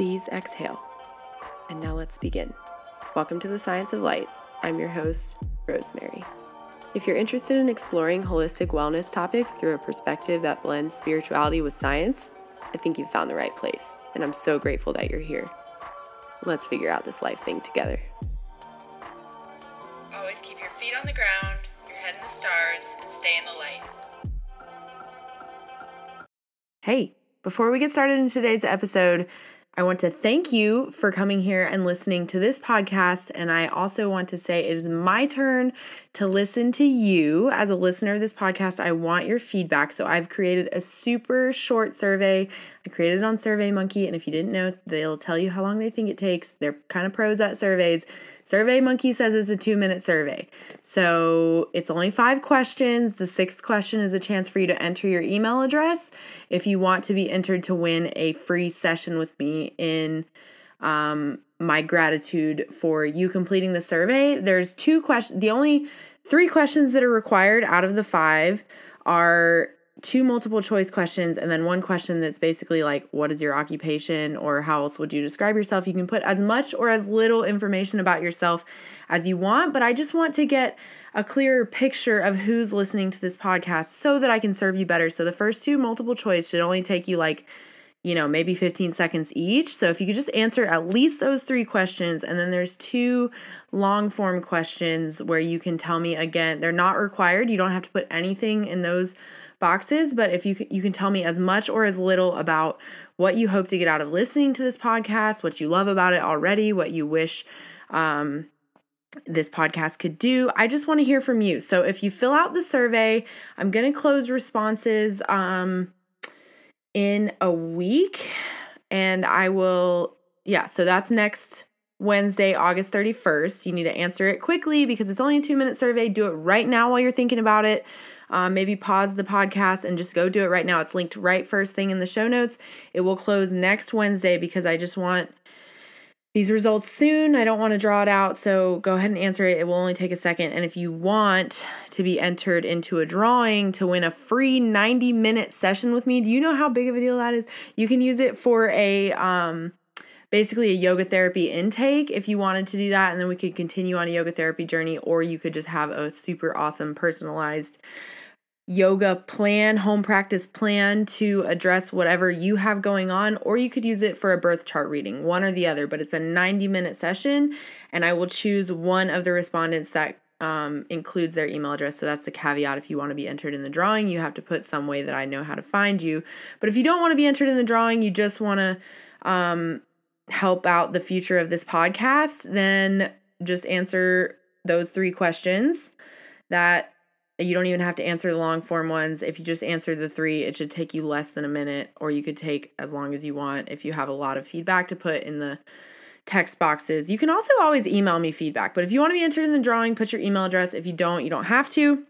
Please exhale. And now let's begin. Welcome to the Science of Light. I'm your host, Rosemary. If you're interested in exploring holistic wellness topics through a perspective that blends spirituality with science, I think you've found the right place, and I'm so grateful that you're here. Let's figure out this life thing together. Always keep your feet on the ground, your head in the stars, and stay in the light. Hey, before we get started in today's episode, I want to thank you for coming here and listening to this podcast. And I also want to say it is my turn to listen to you as a listener of this podcast. I want your feedback. So I've created a super short survey. I created it on SurveyMonkey. And if you didn't know, they'll tell you how long they think it takes. They're kind of pros at surveys. SurveyMonkey says it's a two minute survey. So it's only five questions. The sixth question is a chance for you to enter your email address if you want to be entered to win a free session with me in um, my gratitude for you completing the survey. There's two questions. The only three questions that are required out of the five are two multiple choice questions and then one question that's basically like what is your occupation or how else would you describe yourself? You can put as much or as little information about yourself as you want but i just want to get a clearer picture of who's listening to this podcast so that i can serve you better. So the first two multiple choice should only take you like you know maybe 15 seconds each. So if you could just answer at least those three questions and then there's two long form questions where you can tell me again. They're not required. You don't have to put anything in those boxes, but if you can, you can tell me as much or as little about what you hope to get out of listening to this podcast, what you love about it already, what you wish um, this podcast could do. I just want to hear from you. So if you fill out the survey, I'm going to close responses um, in a week, and I will. Yeah, so that's next Wednesday, August 31st. You need to answer it quickly because it's only a two minute survey. Do it right now while you're thinking about it. Um, maybe pause the podcast and just go do it right now. It's linked right first thing in the show notes. It will close next Wednesday because I just want these results soon. I don't want to draw it out, so go ahead and answer it. It will only take a second. And if you want to be entered into a drawing to win a free 90 minute session with me, do you know how big of a deal that is? You can use it for a um, basically a yoga therapy intake if you wanted to do that, and then we could continue on a yoga therapy journey, or you could just have a super awesome personalized yoga plan, home practice plan to address whatever you have going on, or you could use it for a birth chart reading, one or the other. But it's a 90 minute session, and I will choose one of the respondents that um, includes their email address. So that's the caveat. If you want to be entered in the drawing, you have to put some way that I know how to find you. But if you don't want to be entered in the drawing, you just want to um, help out the future of this podcast, then just answer those three questions that you don't even have to answer the long form ones. If you just answer the three, it should take you less than a minute, or you could take as long as you want if you have a lot of feedback to put in the text boxes. You can also always email me feedback, but if you want to be entered in the drawing, put your email address. If you don't, you don't have to.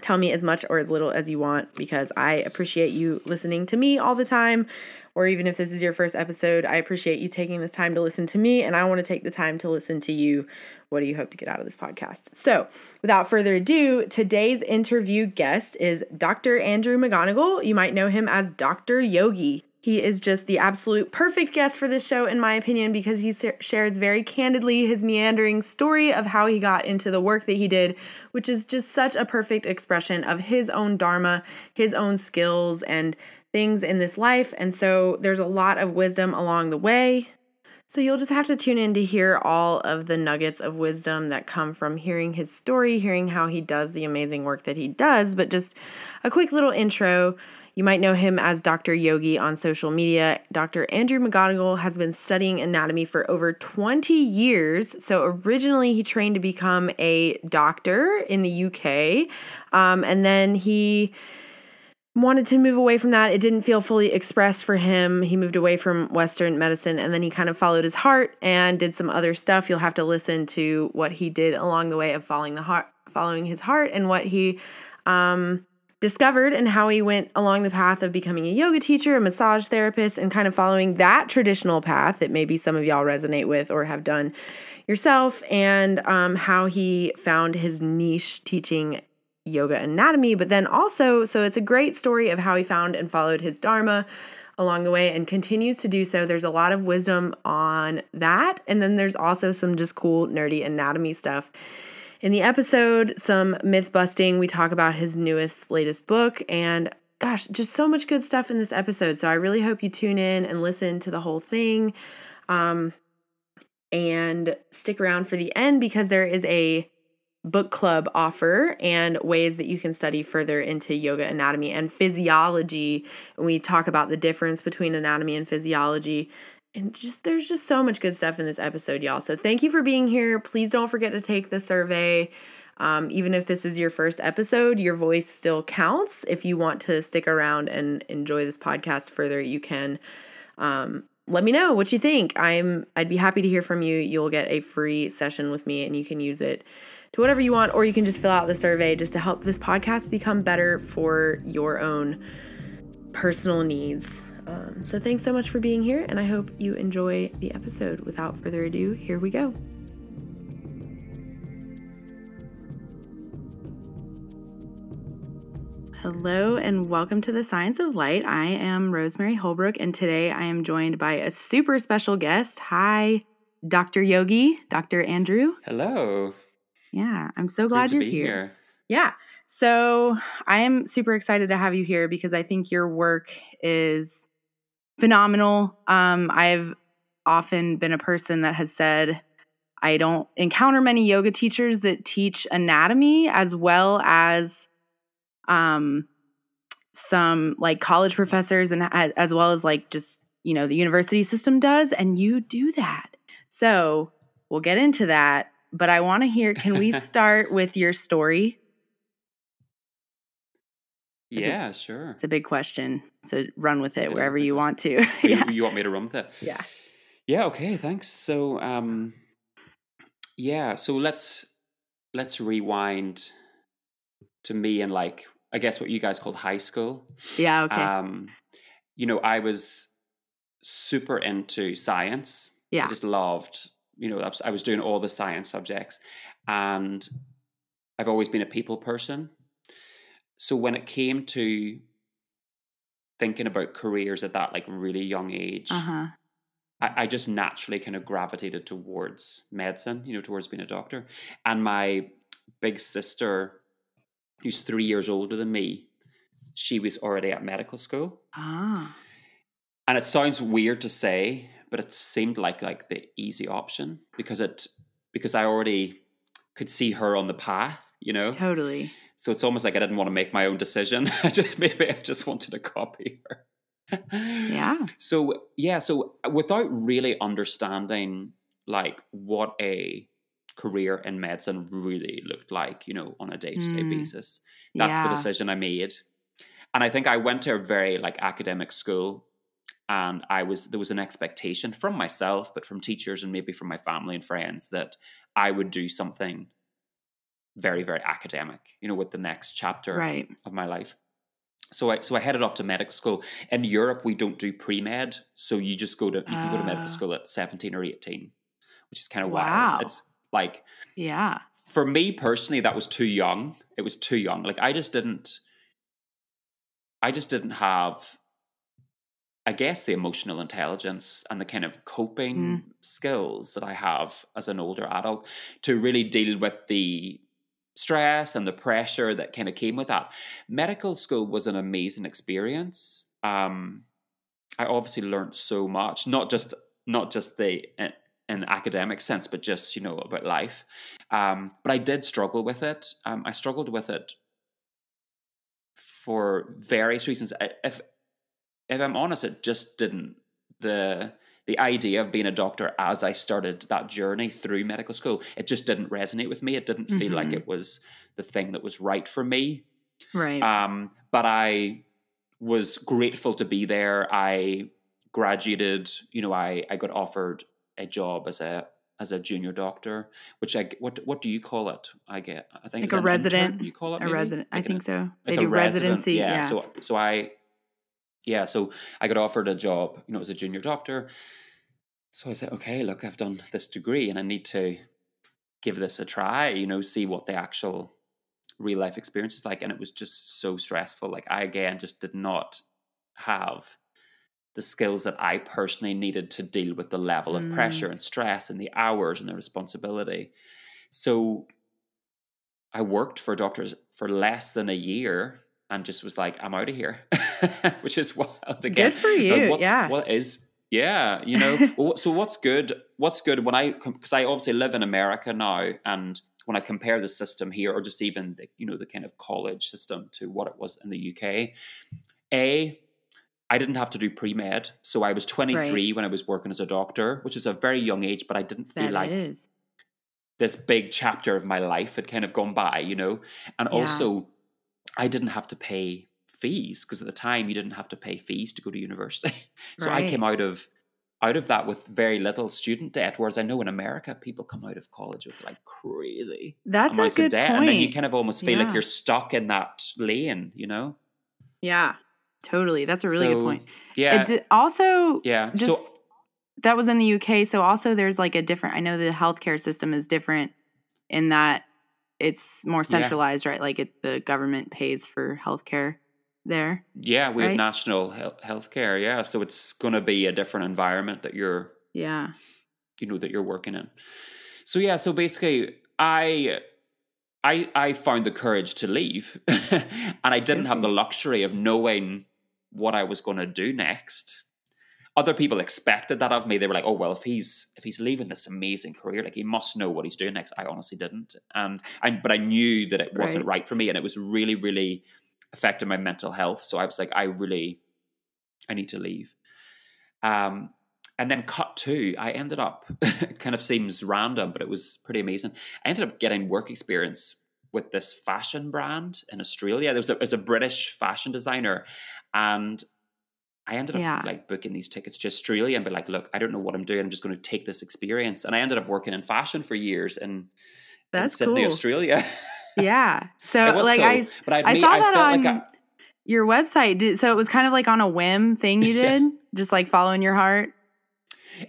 Tell me as much or as little as you want because I appreciate you listening to me all the time or even if this is your first episode, I appreciate you taking this time to listen to me, and I want to take the time to listen to you. What do you hope to get out of this podcast? So, without further ado, today's interview guest is Dr. Andrew McGonigle. You might know him as Dr. Yogi. He is just the absolute perfect guest for this show, in my opinion, because he shares very candidly his meandering story of how he got into the work that he did, which is just such a perfect expression of his own Dharma, his own skills, and things in this life. And so there's a lot of wisdom along the way. So you'll just have to tune in to hear all of the nuggets of wisdom that come from hearing his story, hearing how he does the amazing work that he does. But just a quick little intro. You might know him as Dr. Yogi on social media. Dr. Andrew McGonigle has been studying anatomy for over 20 years. So, originally, he trained to become a doctor in the UK. Um, and then he wanted to move away from that. It didn't feel fully expressed for him. He moved away from Western medicine and then he kind of followed his heart and did some other stuff. You'll have to listen to what he did along the way of following the heart, following his heart and what he um, discovered and how he went along the path of becoming a yoga teacher, a massage therapist, and kind of following that traditional path that maybe some of y'all resonate with or have done yourself, and um, how he found his niche teaching yoga anatomy, but then also, so it's a great story of how he found and followed his Dharma. along the way and continues to do so. There's a lot of wisdom on that. And then there's also some just cool, nerdy anatomy stuff. In the episode, some myth busting, we talk about his newest, latest book, and gosh, just so much good stuff in this episode. So I really hope you tune in and listen to the whole thing. Um, and stick around for the end because there is a book club offer and ways that you can study further into yoga anatomy and physiology. And we talk about the difference between anatomy and physiology. And just there's just so much good stuff in this episode, y'all. So thank you for being here. Please don't forget to take the survey. Um, even if this is your first episode, your voice still counts. If you want to stick around and enjoy this podcast further, you can. Um, let me know what you think. I'm I'd be happy to hear from you. You'll get a free session with me and you can use it to whatever you want or you can just fill out the survey just to help this podcast become better for your own personal needs. Um, so thanks so much for being here and I hope you enjoy the episode. Without further ado, here we go. Hello and welcome to the Science of Light. I am Rosemary Holbrook, and today I am joined by a super special guest. Hi, Dr. Yogi, Dr. Andrew. Hello. Yeah, I'm so glad you're here. here. Yeah. So I am super excited to have you here because I think your work is phenomenal. Um, I've often been a person that has said, I don't encounter many yoga teachers that teach anatomy as well as um, some like college professors and as well as like just, you know, the university system does. And you do that. So we'll get into that. But I want to hear can we start with your story? Is it- Yeah, sure. It's a big question. So run with It a wherever you want to. Oh, you- You, want me to run with it? Yeah. Yeah, okay, thanks. So um yeah, so let's let's rewind to me and like I guess what you guys called high school. Yeah. Okay. Um you know, I was super into science. Yeah. I just loved, you know, I was, doing all the science subjects and I've always been a people person. So when it came to thinking about careers at that like really young age, Uh huh. I, I just naturally kind of gravitated towards medicine, you know, towards being a doctor. And my big sister, who's three years older than me, she was already at medical school. Ah. And it sounds weird to say, but it seemed like like the easy option because it because I already could see her on the path, you know. Totally. So it's almost like I didn't want to make my own decision. I just maybe I just wanted to copy her. Yeah. So yeah, so without really understanding like what a career in medicine really looked like, you know, on a day-to-day Mm. basis, that's the decision I made. And I think I went to a very like academic school and I was there was an expectation from myself, but from teachers and maybe from my family and friends that I would do something very, very academic, you know, with the next chapter Right. of my life. So I so I headed off to medical school. In Europe, we don't do pre med, so you just go to you can go to Ah. medical school at seventeen or eighteen, which is kind of Wow. wild. It's like Yeah. for me personally, that was too young. It was too young. Like I just didn't. I just didn't have. I guess the emotional intelligence and the kind of coping Mm. skills that I have as an older adult to really deal with the stress and the pressure that kind of came with that. Medical school was an amazing experience. Um, I obviously learned so much, not just not just the in, in academic sense, but just you know about life. Um, but I did struggle with it. Um, I struggled with it for various reasons. If if I'm honest, it just didn't the the idea of being a doctor as I started that journey through medical school, it just didn't resonate with me. It didn't feel like Mhm. it was the thing that was right for me. Right. Um, but I was grateful to be there. I graduated. You know, I I got offered a job as a as a junior doctor, which I what what do you call it? I get I think Like it's a resident- intern, You call it a maybe? resident. I Like an- think so. They like do resident, residency. Yeah. Yeah. So so I yeah, so I got offered a job, you know, as a junior doctor. So I said, okay, look, I've done this degree and I need to give this a try, you know, see what the actual real life experience is like. And it was just so stressful. Like I again just did not have the skills that I personally needed to deal with the level of Mm. pressure and stress and the hours and the responsibility. So I worked for doctors for less than a year and just was like, I'm out of here, which is wild again. Good for you. what's, yeah. What is, yeah, you know, so what's good? What's good when I, because I obviously live in America now and when I compare the system here or just even the, you know, the kind of college system to what it was in the UK, A, I didn't have to do pre med. So I was 23 when I was working as a doctor, which is a very young age, but I didn't feel That like is. this big chapter of my life had kind of gone by, you know? And Yeah. also, I didn't have to pay fees because at the time you didn't have to pay fees to go to university. so I came out of out of that with very little student debt whereas I know in America people come out of college with like crazy That's a good of debt point. and then you kind of almost feel Yeah. like you're stuck in that lane, you know? yeah, totally. That's a really good point. Yeah. It di- also, yeah. just so that was in the UK. So also, there's like a different. I know the healthcare system is different in that it's more Yeah. centralized, right? Like it, the government pays for healthcare there. yeah, we have national health healthcare, yeah. So it's gonna be a different environment that you're Yeah. you know that you're working in. So yeah, so basically I I I found the courage to leave and I didn't have the luxury of knowing what I was going to do next. Other people expected that of me. They were like, "Oh well, if he's if he's leaving this amazing career, like he must know what he's doing next." I honestly didn't, and I but I knew that it wasn't Right. for me, and it was really really affecting my mental health. So I was like, I really I need to leave. Um, and then cut two, I ended up it kind of seems random, but it was pretty amazing. I ended up getting work experience with this fashion brand in Australia. There was a, was a British fashion designer, and I ended up Yeah. like booking these tickets to Australia and be like, look, I don't know what I'm doing. I'm just going to take this experience. And I ended up working in fashion for years in, in Sydney, cool. Australia. Yeah. So it was like cool, I but I made- saw I that felt on like I, your website. Did, so it was kind of like on a whim thing you Yeah. did, just like following your heart.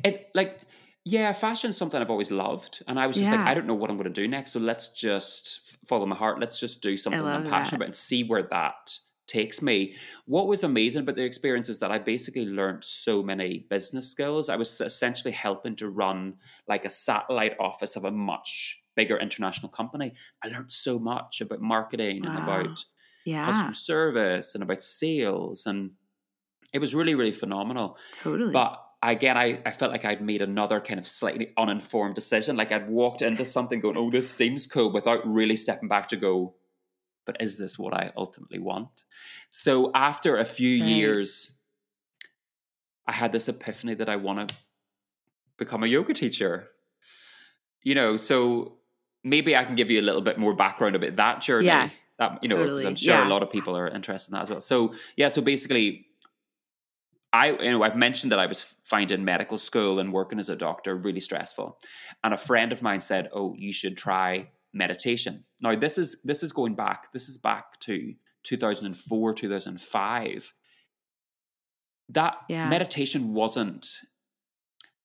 it like yeah fashion's something i've always loved and i was just like i don't know what i'm going to do next so let's just follow my heart let's just do something that i'm passionate that. about and see where that takes me what was amazing about the experience is that i basically learned so many business skills i was essentially helping to run like a satellite office of a much bigger international company i learned so much about marketing and about Yeah. customer service and about sales and it was really really phenomenal Totally. but again, I, I felt like I'd made another kind of slightly uninformed decision. Like I'd walked into something going, oh, this seems cool, without really stepping back to go, but is this what I ultimately want? So after a few Right. years, I had this epiphany that I want to become a yoga teacher. You know, so maybe I can give you a little bit more background about that journey. Yeah. That you know, because Totally. I'm sure Yeah. a lot of people are interested in that as well. So yeah, so basically I you know I've mentioned that I was finding medical school and working as a doctor really stressful, and a friend of mine said, "Oh, you should try meditation." Now this is this is going back. This is back to 2004, 2005. That Yeah. meditation wasn't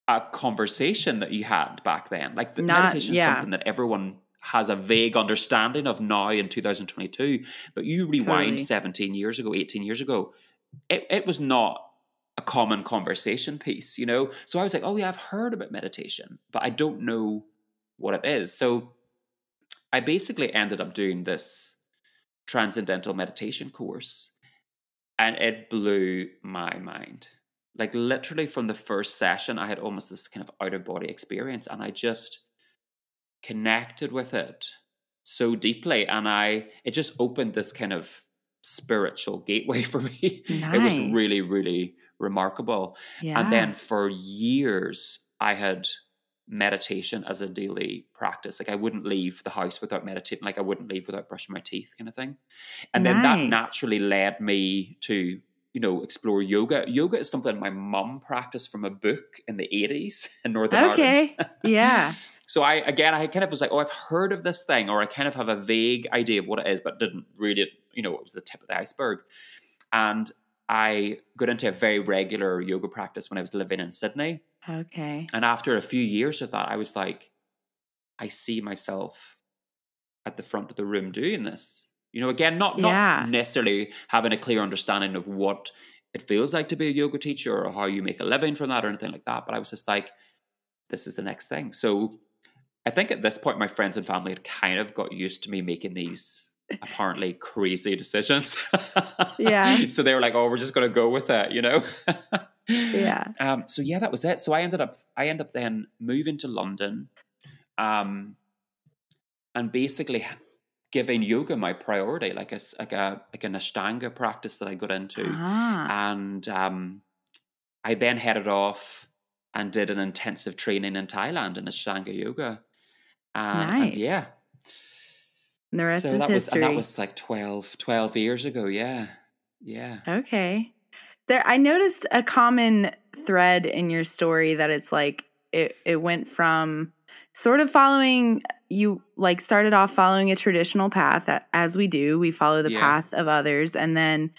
a conversation that you had back then. Like the Not- meditation is yeah. something that everyone has a vague understanding of now in 2022. But you rewind Totally. 17 years ago, 18 years ago, it, it was not a common conversation piece, you know? So I was like, oh yeah, I've heard about meditation, but I don't know what it is. So I basically ended up doing this transcendental meditation course and it blew my mind. Like literally from the first session, I had almost this kind of out of body experience and I just connected with it so deeply and I it just opened this kind of spiritual gateway for me. It was really, really remarkable. yeah. And then for years, I had meditation as a daily practice. Like I wouldn't leave the house without meditating. Like I wouldn't leave without brushing my teeth, kind of thing. And then that naturally led me to, you know, explore yoga. Yoga is something my mum practiced from a book in the 80s in Northern Ireland. okay. yeah. So I again I kind of was like, oh, I've heard of this thing, or I kind of have a vague idea of what it is, but didn't really, you know, it was the tip of the iceberg. And I got into a very regular yoga practice when I was living in Sydney. Okay. And after a few years of that, I was like, I see myself at the front of the room doing this. You know, again, not not Yeah. necessarily having a clear understanding of what it feels like to be a yoga teacher or how you make a living from that or anything like that. But I was just like, this is the next thing. So I think at this point, my friends and family had kind of got used to me making these apparently crazy decisions. Yeah. so they were like, "Oh, we're just going to go with it," you know. Yeah. Um, so yeah, that was it. So I ended up, I ended up then moving to London, um, and basically giving yoga my priority, like a like a like an Ashtanga practice that I got into, Ah. and um, I then headed off and did an intensive training in Thailand in Ashtanga yoga. Um, Nice. And yeah, And the rest so is that was history. and that was like 12, 12 years ago. Yeah, yeah. Okay. There I noticed a common thread in your story that it's like it it went from sort of following you like started off following a traditional path as we do. We follow the Yeah. path of others and then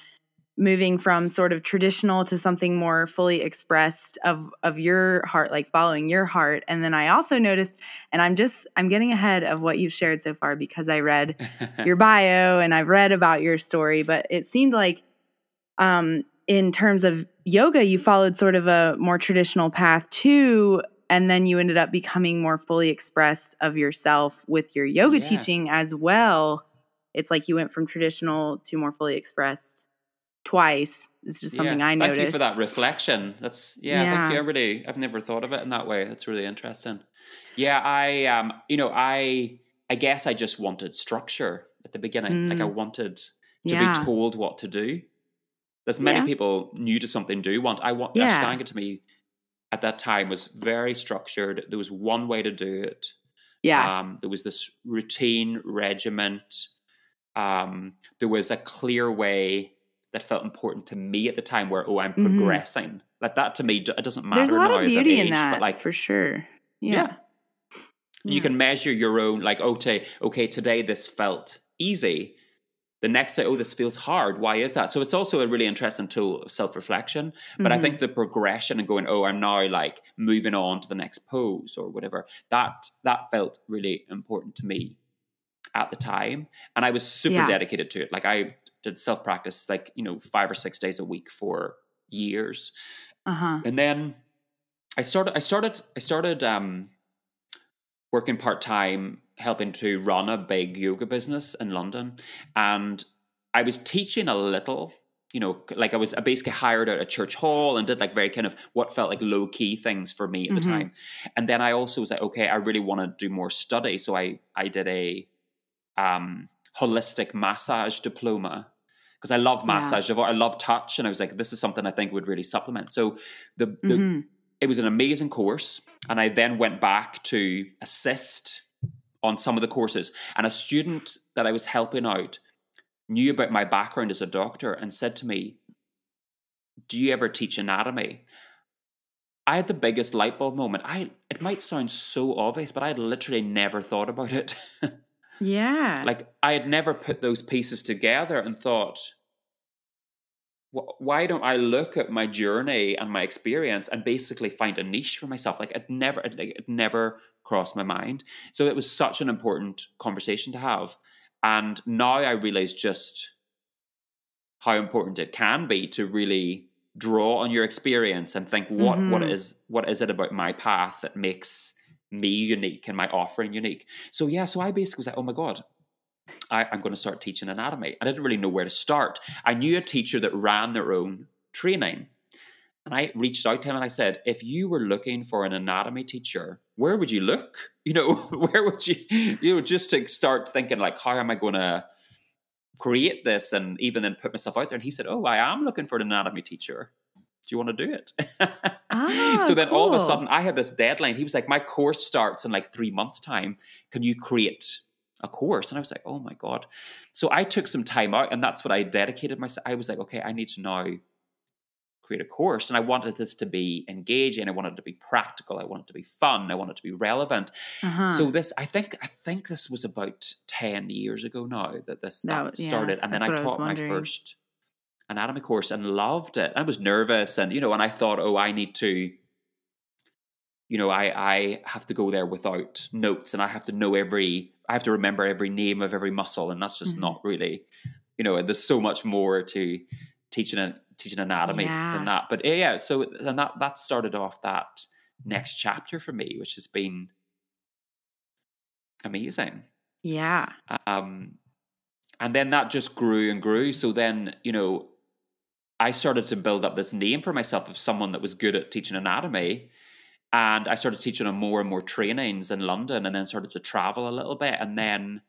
moving from sort of traditional to something more fully expressed of of your heart like following your heart and then i also noticed and i'm just i'm getting ahead of what you've shared so far because i read your bio and I've read about your story, but it seemed like um in terms of yoga you followed sort of a more traditional path too and then you ended up becoming more fully expressed of yourself with your yoga Yeah. teaching as well. It's like you went from traditional to more fully expressed twice. It's just something Yeah. I noticed. Thank you for that reflection. That's yeah, Yeah. thank you. I really I've never thought of it in that way. That's really interesting. Yeah, I um you know, I I guess I just wanted structure at the beginning. Like I Mm. wanted to Yeah. be told what to do. There's many Yeah. people new to something do want I want Yeah. Ashtanga to me at that time was very structured. There was one way to do it. Yeah. Um, there was this routine regiment. Um, there was a clear way that felt important to me at the time where, oh, I'm Mhm. progressing. Like that to me, it doesn't matter There's a lot now of beauty in that but like, for sure. yeah. Yeah. you Yeah. can measure your own, like, okay, okay, today this felt easy. The next day, oh, this feels hard. Why is that? So it's also a really interesting tool of self reflection. But I Mhm. think the progression and going, oh, I'm now like moving on to the next pose or whatever. That that felt really important to me at the time, and I was super Yeah. dedicated to it. Like I did self practice, like you know, five or six days a week for years, uh-huh. and then I started. I started. I started um, working part time, helping to run a big yoga business in London, and I was teaching a little. You know, like I was I basically hired at a church hall and did like very kind of what felt like low key things for me at the Mhm. time. And then I also was like, okay, I really want to do more study, so I I did a um, holistic massage diploma because I love massage. I've- I love touch, and I was like, this is something I think would really supplement. So the, the Mhm. it was an amazing course, and I then went back to assist on some of the courses. And a student that I was helping out knew about my background as a doctor and said to me, "Do you ever teach anatomy?" I had the biggest light bulb moment. I it might sound so obvious, but I had literally never thought about it. Yeah. like I had never put those pieces together and thought, "Wh- why don't I look at my journey and my experience and basically find a niche for myself? Like it never, it, it never crossed my mind. So it was such an important conversation to have, and now I realize just how important it can be to really draw on your experience and think what what Mhm. is what is it about my path that makes me unique and my offering unique so yeah so i basically was like oh my god I, i'm going to start teaching anatomy. I didn't really know where to start. I knew a teacher that ran their own training. And i reached out to him and i said if you were looking for an anatomy teacher where would you look? You know where would you you know just to start thinking like how am i going to create this and even then put myself out there? And he said oh i am looking for an anatomy teacher. Do you want to do it? Ah, so then all of a sudden i had this deadline. He was like my course starts in like three months time. Can you create a course. And i was like oh my god. So i took some time out and that's what i dedicated myself i was like okay i need to now create a course. And i wanted this to be engaging. I wanted it to be practical. I wanted it to be fun. I wanted it to be relevant. Uh-huh. so this, I think, I think this was about ten years ago now that this That that, was- yeah, started, and then I what I taught my first anatomy course and loved it. I was nervous, and you know, and I thought, oh, I need to, you know, I I have to go there without notes, and I have to know every, I have to remember every name of every muscle, and that's just Mhm. not really, you know, there's so much more to teaching a teaching anatomy Yeah. than that. But yeah, so and that that started off that next chapter for me, which has been amazing. Yeah. Um, and then that just grew and grew. So then, you know, I started to build up this name for myself of someone that was good at teaching anatomy. And I started teaching on more and more trainings in London and then started to travel a little bit. And then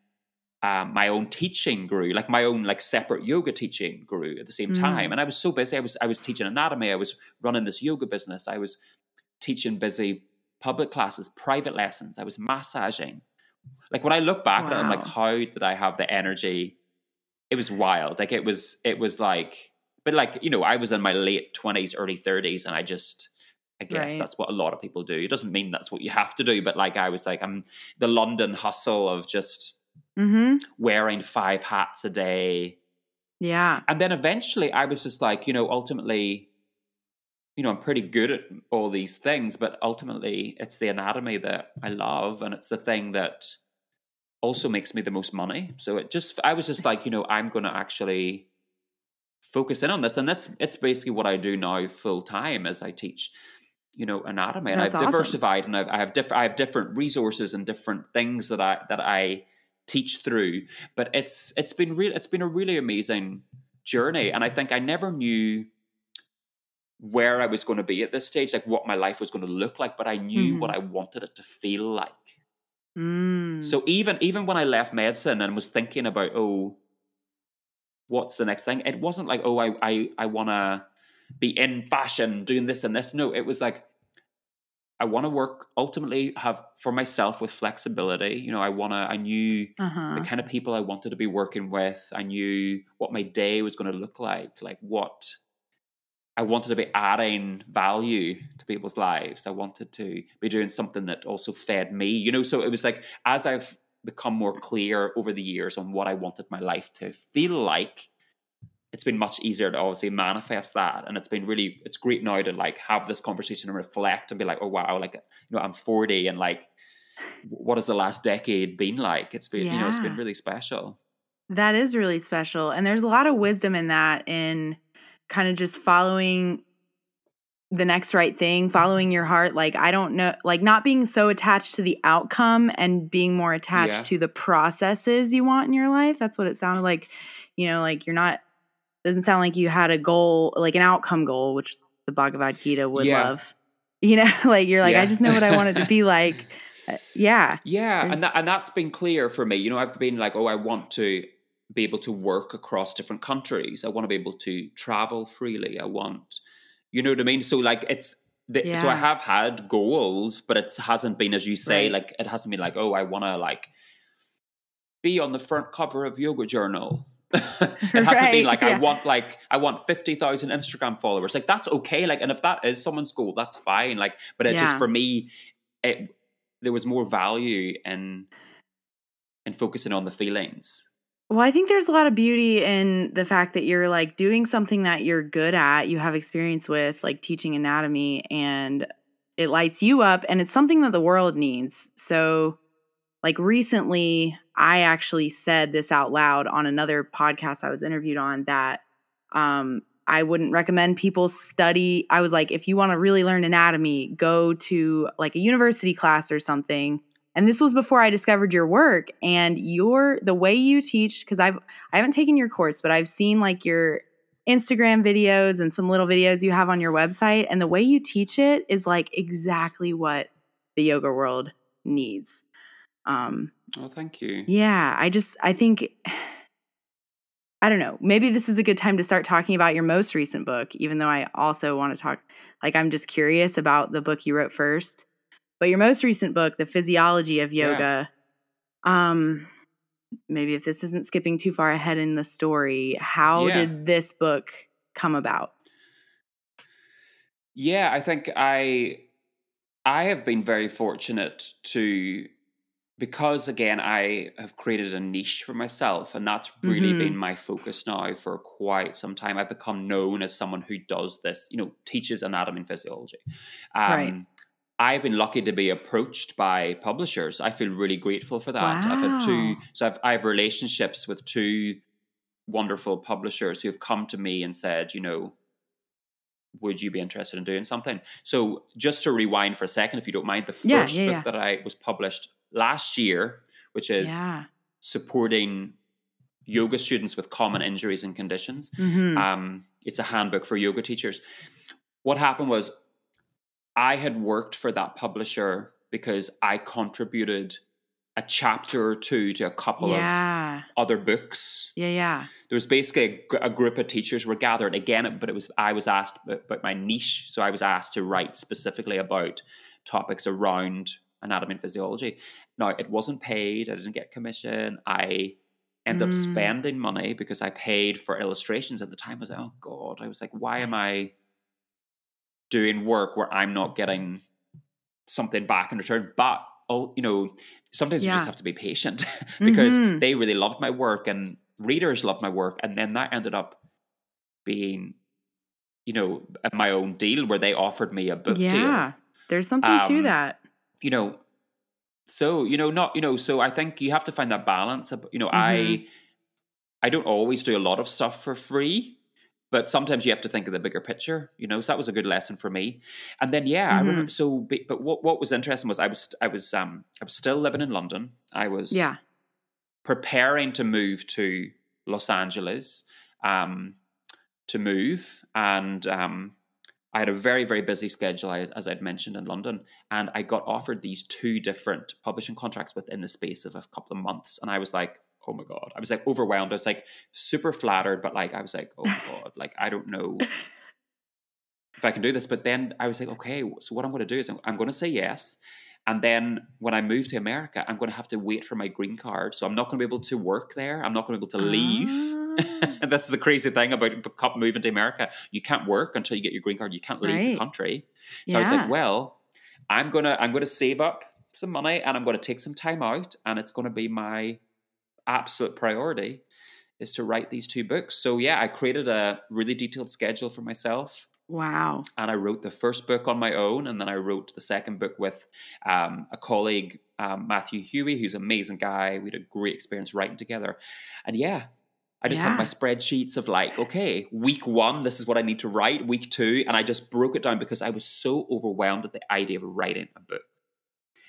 um, my own teaching grew, like my own like separate yoga teaching grew at the same Mm. time. And I was so busy. I was I was teaching anatomy. I was running this yoga business. I was teaching busy public classes, private lessons. I was massaging. Like when I look back at it, I'm like, how did I have the energy? It was wild. Like it was, it was like, but like you know, I was in my late twenties, early thirties, and I just, I guess Right. that's what a lot of people do. It doesn't mean that's what you have to do, but like I was like, I'm the London hustle of just Mm-hmm. wearing five hats a day, Yeah. and then eventually I was just like, you know, ultimately, you know, I'm pretty good at all these things, but ultimately it's the anatomy that I love and it's the thing that also makes me the most money. So it just I was just like, you know, I'm gonna actually focus in on this. And that's it's basically what I do now full time as I teach, you know, anatomy. And That's I've awesome. diversified and I've I have different I have different resources and different things that I that I teach through but it's it's been real it's been a really amazing journey and i think i never knew where i was going to be at this stage like what my life was going to look like but i knew Mhm. what i wanted it to feel like Mm. so even even when i left medicine and was thinking about oh what's the next thing it wasn't like oh i i, I want to be in fashion doing this and this no it was like i want to work ultimately have for myself with flexibility you know i want to i knew uh-huh. the kind of people I wanted to be working with. I knew what my day was going to look like, like what I wanted to be adding value to people's lives. I wanted to be doing something that also fed me, you know. So it was like as I've become more clear over the years on what I wanted my life to feel like, it's been much easier to obviously manifest that. And it's been really, it's great now to like have this conversation and reflect and be like, oh wow, like you know, I'm 40 and like what has the last decade been like? It's been, you know, it's been really special. That is really special. And there's a lot of wisdom in that, in kind of just following the next right thing, following your heart. Like, I don't know, like not being so attached to the outcome and being more attached Yeah. to the processes you want in your life. That's what it sounded like. You know, like you're not, doesn't sound like you had a goal, like an outcome goal, which the Bhagavad Gita would Yeah. love. You know, like you're like, I just know what I want it to be like. Uh, yeah. Yeah, There's- and that and that's been clear for me. You know, I've been like, oh, I want to be able to work across different countries. I want to be able to travel freely. I want, you know what I mean. So like, it's the, so I have had goals, but it hasn't been as you say. Right. Like, it hasn't been like, oh, I want to like be on the front cover of Yoga Journal. it hasn't Right, been like I want like I want fifty thousand Instagram followers. Like that's okay. Like, and if that is someone's goal, that's fine. Like, but it just for me, it there was more value in in focusing on the feelings. Well, I think there's a lot of beauty in the fact that you're like doing something that you're good at, you have experience with, like teaching anatomy, and it lights you up, and it's something that the world needs. So, like recently, I actually said this out loud on another podcast I was interviewed on that um, I wouldn't recommend people study. I was like, if you want to really learn anatomy, go to like a university class or something and this was before I discovered your work and your the way you teach because I've I haven't taken your course but I've seen like your Instagram videos and some little videos you have on your website and the way you teach it is like exactly what the yoga world needs. Um Oh, thank you. yeah, I just I think I don't know. Maybe this is a good time to start talking about your most recent book even though I also want to talk like I'm just curious about the book you wrote first. But your most recent book, The Physiology of Yeah. Yoga, um maybe if this isn't skipping too far ahead in the story, how Yeah. did this book come about? Yeah, I think I I have been very fortunate to because again I have created a niche for myself and that's really Mhm. been my focus now for quite some time. I've become known as someone who does this, you know, teaches anatomy and physiology. Um, Right. I've been lucky to be approached by publishers. I feel really grateful for that. I've had two, so I've, I have relationships with two wonderful publishers who have come to me and said, you know, would you be interested in doing something? So just to rewind for a second, if you don't mind, the first Yeah, yeah, book yeah. that I was published last year, which is yeah. supporting yoga students with common injuries and conditions. hmm Um, it's a handbook for yoga teachers. What happened was I had worked for that publisher because I contributed a chapter or two to a couple yeah. of other books. Yeah. Yeah. There was basically a, a group of teachers were gathered again, but it was I was asked about my niche, so I was asked to write specifically about topics around anatomy and physiology. Now it wasn't paid; I didn't get commission. I ended up Mm. spending money because I paid for illustrations at the time. I was like, oh god, I was like, why am I doing work where I'm not getting something back in return? But oh, you know, sometimes you just have to be patient because Mhm. they really loved my work and readers loved my work, and then that ended up being, you know, my own deal where they offered me a book deal Yeah. There's something to Um, that. you know so you know not you know so i think you have to find that balance you know Mm-hmm. i i don't always do a lot of stuff for free but sometimes you have to think of the bigger picture you know so that was a good lesson for me and then yeah Mm-hmm. remember so but but what, what was interesting was i was i was um i was still living in london i was Yeah. preparing to move to Los Angeles um, to move, and um, I had a very very busy schedule as I'd mentioned in London, and I got offered these two different publishing contracts within the space of a couple of months, and I was like. Oh my god! I was like overwhelmed. I was like super flattered, but like I was like, oh my god! Like I don't know if I can do this. But then I was like, okay, so what I'm going to do is I'm, I'm going to say yes. And then when I move to America, I'm going to have to wait for my green card. So I'm not going to be able to work there. I'm not going to be able to leave. Ah. and this is the crazy thing about moving to America. You can't work until you get your green card. You can't leave Right. the country. So I was like, well, I'm gonna I'm gonna save up some money and I'm gonna take some time out, and it's gonna be my absolute priority is to write these two books. So yeah, I created a really detailed schedule for myself Wow. and I wrote the first book on my own, and then I wrote the second book with um, a colleague, um, Matthew Huey, who's an amazing guy. We had a great experience writing together, and yeah, I just Yeah. had my spreadsheets of like, okay, week one, this is what I need to write. Week two, and I just broke it down because I was so overwhelmed at the idea of writing a book.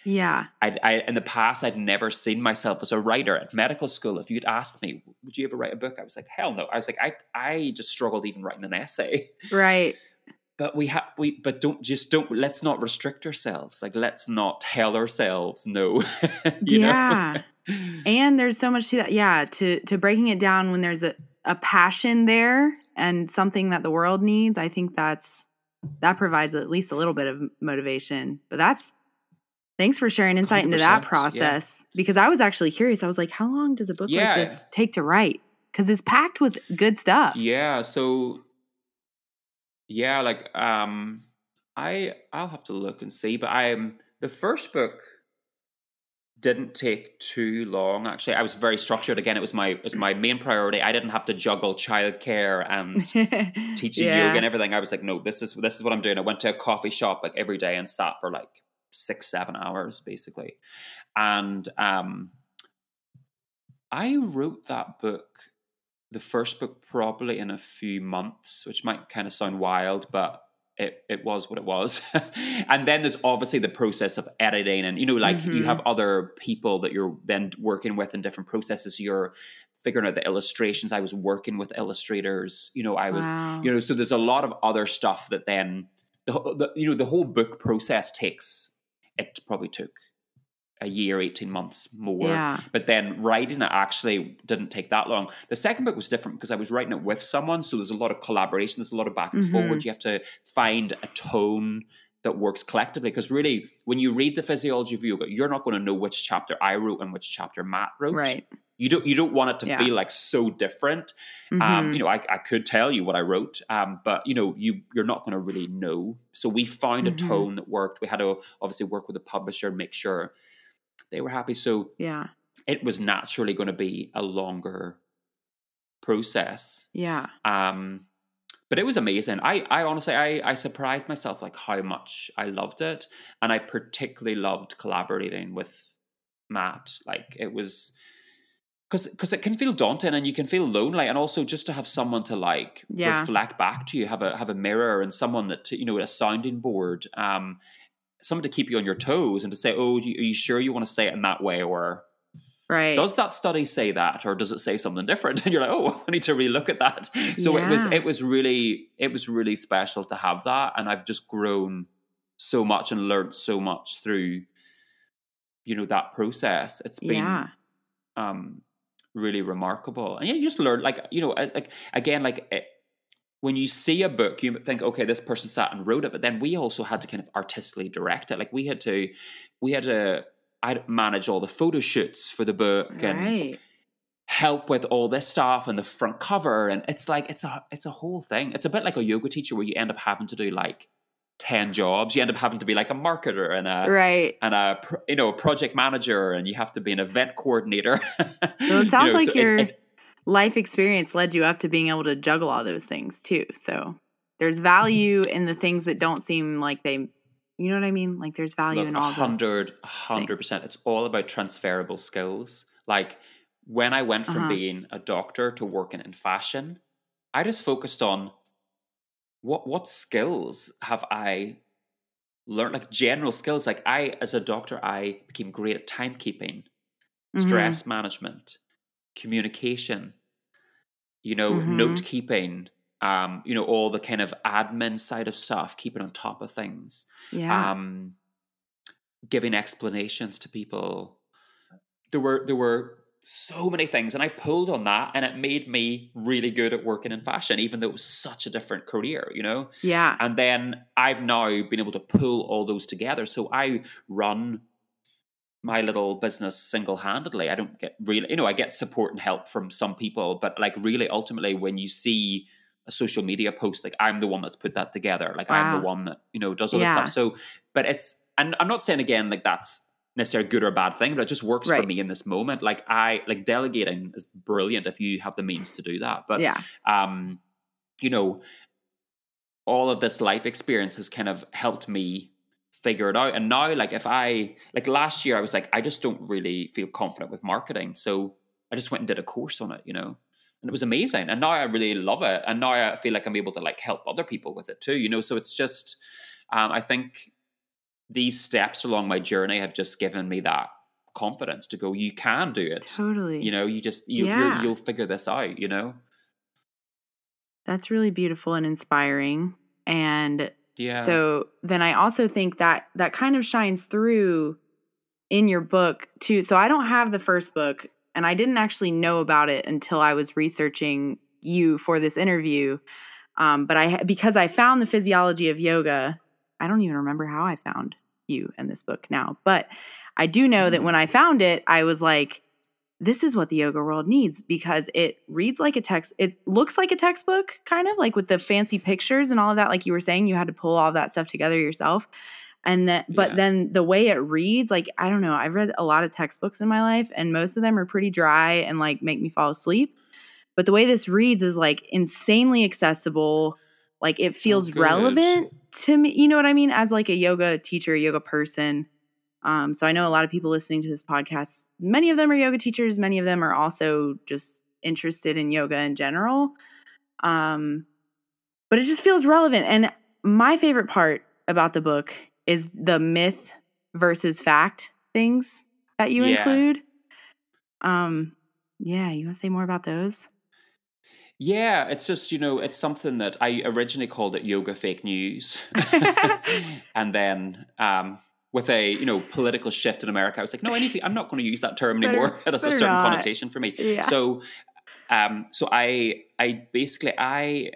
Yeah. I, I in the past I'd never seen myself as a writer at medical school. If you'd asked me, would you ever write a book? I was like, hell no. I was like, I I just struggled even writing an essay. Right. but we have we but don't just don't let's not restrict ourselves like let's not tell ourselves no yeah. and there's so much to that. Yeah. To to breaking it down when there's a, a passion there and something that the world needs, I think that's that provides at least a little bit of motivation. But that's thanks for sharing insight into 100%, that yeah. process. Because I was actually curious. I was like, how long does a book Yeah. like this take to write? Because it's packed with good stuff. yeah so yeah like um i i'll have to look and see but i'm the first book didn't take too long actually i was very structured again it was my it was my main priority i didn't have to juggle childcare and teaching Yeah. yoga and everything. I was like, no, this is this is what I'm doing. I went to a coffee shop like every day and sat for like six, seven hours basically. And um I wrote that book, the first book probably in a few months, which might kind of sound wild, but it, it was what it was. and then there's obviously the process of editing and you know, like you Mhm. have other people that you're then working with in different processes. You're figuring out the illustrations. I was working with illustrators, you know, I was Wow. you know so there's a lot of other stuff that then the, the you know the whole book process takes it probably took a year 18 months more Yeah. but then writing it actually didn't take that long the second book was different because i was writing it with someone so there's a lot of collaboration there's a lot of back and Mhm. forward you have to find a tone that works collectively because really when you read the physiology of yoga you're not going to know which chapter i wrote and which chapter matt wrote Right. You don't you don't want it to Yeah. feel like so different um, Mhm. you know, I, I could tell you what I wrote, um, but you know, you you're not going to really know. So we found Mhm. a tone that worked. We had to obviously work with the publisher, make sure they were happy. So yeah. it was naturally going to be a longer process. Yeah. Um, but it was amazing. I, I honestly, I, I surprised myself like how much I loved it, and I particularly loved collaborating with Matt. Like it was, because because it can feel daunting and you can feel lonely and also just to have someone to like Yeah. reflect back to you have a have a mirror and someone that to, you know a sounding board um someone to keep you on your toes and to say oh are you sure you want to say it in that way or Right. does that study say that or does it say something different and you're like oh i need to relook at that so it was it was really it was really special to have that and i've just grown so much and learned so much through you know that process it's been yeah. um really remarkable. And yeah you just learn like you know like again like it, when you see a book you think okay this person sat and wrote it but then we also had to kind of artistically direct it. Like we had to we had to i manage all the photo shoots for the book and help with all this stuff and the front cover. And it's like it's a it's a whole thing. It's a bit like a yoga teacher where you end up having to do like 10 jobs you end up having to be like a marketer and a Right. and a you know a project manager and you have to be an event coordinator Well, it sounds like so your it- life experience led you up to being able to juggle all those things too. So there's value in the things that don't seem like they, you know what I mean? Like there's value look in all the. hundred hundred percent it's all about transferable skills like when i went from Uh-huh. being a doctor to working in fashion i just focused on what what skills have i learned like general skills like i as a doctor i became great at timekeeping Mhm. stress management communication you know Mhm. note keeping um you know all the kind of admin side of stuff keeping on top of things Yeah. um giving explanations to people there were there were so many things and i pulled on that and it made me really good at working in fashion even though it was such a different career you know yeah. and then I've now been able to pull all those together. So I run my little business single handedly. I don't get really, you know, I get support and help from some people, but like really ultimately, when you see a social media post, like I'm the one that's put that together. Like I'm the one that, you know, does all this stuff. So, but it's, and I'm not saying again, like that's necessarily a good or a bad thing, but it just works for me in this moment. Like I, like delegating is brilliant if you have the means to do that. But yeah. um, you know, all of this life experience has kind of helped me figure it out. And now, like, if I, like last year, I was like, I just don't really feel confident with marketing. So I just went and did a course on it, you know, and it was amazing. And now I really love it. And now I feel like I'm able to like help other people with it too, you know. So it's just, um, I think these steps along my journey have just given me that confidence to go, you can do it. Totally. You know, you just, you, Yeah. you'll figure this out, you know? That's really beautiful and inspiring. And Yeah. So then I also think that that kind of shines through in your book too. So I don't have the first book and I didn't actually know about it until I was researching you for this interview. Um, but I because I found the physiology of yoga, I don't even remember how I found you and this book now. But I do know that when I found it, I was like, this is what the yoga world needs because it reads like a text. It looks like a textbook, kind of like with the fancy pictures and all of that. Like you were saying, you had to pull all that stuff together yourself. And that, but Yeah. then the way it reads, like, I don't know, I've read a lot of textbooks in my life, and most of them are pretty dry and like make me fall asleep. But the way this reads is like insanely accessible. Like it feels Oh, relevant to me. You know what I mean? As like a yoga teacher, yoga person. Um, so I know a lot of people listening to this podcast, many of them are yoga teachers, many of them are also just interested in yoga in general. Um, but it just feels relevant. And my favorite part about the book is the myth versus fact things that you Yeah. include. Um, yeah, you want to say more about those? Yeah, it's just, you know, it's something that I originally called it yoga fake news. and then um, with a, you know, political shift in America, I was like, no, I need to, I'm not going to use that term Better- anymore. it has a certain not. connotation for me. Yeah. So, um, so I, I basically, I,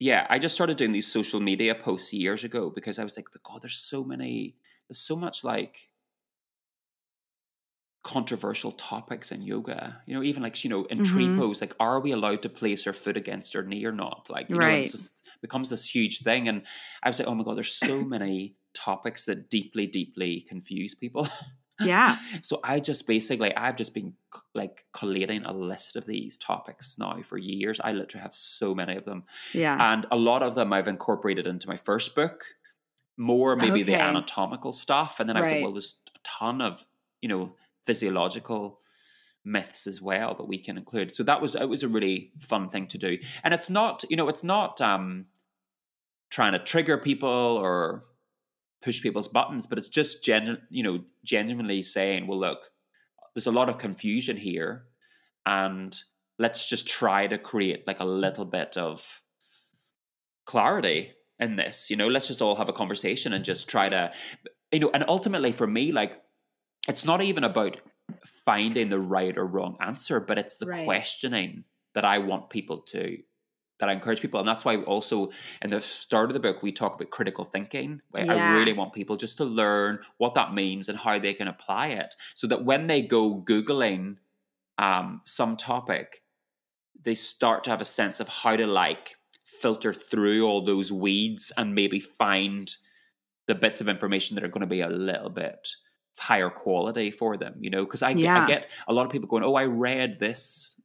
yeah, I just started doing these social media posts years ago because I was like, God, there's so many, there's so much like controversial topics in yoga. You know, even like you know, in tree Mhm. pose, like, are we allowed to place our foot against our knee or not? Like, you know, Right. it's just becomes this huge thing. And I was like, oh my god, there's so many topics that deeply, deeply confuse people. Yeah. so I just basically, I've just been like collating a list of these topics now for years. I literally have so many of them. Yeah. And a lot of them I've incorporated into my first book, more maybe the anatomical stuff. And then I was like, well, there's a ton of, you know, physiological myths as well that we can include. So that was it was a really fun thing to do. And it's not, you know, it's not um trying to trigger people or push people's buttons, but it's just gen you know, genuinely saying, well look, there's a lot of confusion here and let's just try to create like a little bit of clarity in this you know let's just all have a conversation and just try to you know and ultimately for me like it's not even about finding the right or wrong answer but it's the Right. questioning that i want people to that i encourage people and that's why also in the start of the book we talk about critical thinking Where i really want people just to learn what that means and how they can apply it so that when they go googling um, some topic they start to have a sense of how to like filter through all those weeds and maybe find the bits of information that are going to be a little bit higher quality for them you know because I, get- Yeah. I get a lot of people going oh i read this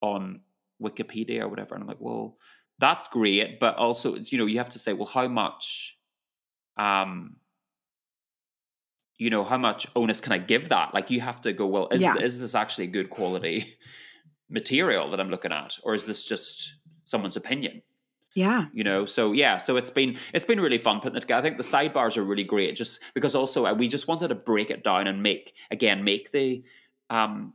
on wikipedia or whatever and i'm like well that's great but also you know you have to say well how much um you know how much onus can i give that like you have to go well is, Yeah. is this actually good quality material that i'm looking at or is this just someone's opinion Yeah. you know so yeah so it's been it's been really fun putting it together i think the sidebars are really great just because also uh, we just wanted to break it down and make again make the um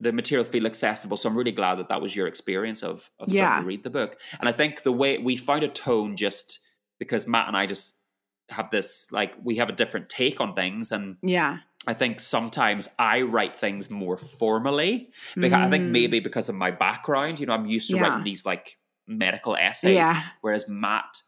the material feel accessible so i'm really glad that that was your experience of of starting to read the book and i think the way we found a tone just because matt and i just have this like we have a different take on things and Yeah. I think sometimes I write things more formally. Because I think Mm. maybe because of my background, you know, I'm used to Yeah. writing these like medical essays, Yeah. whereas Matt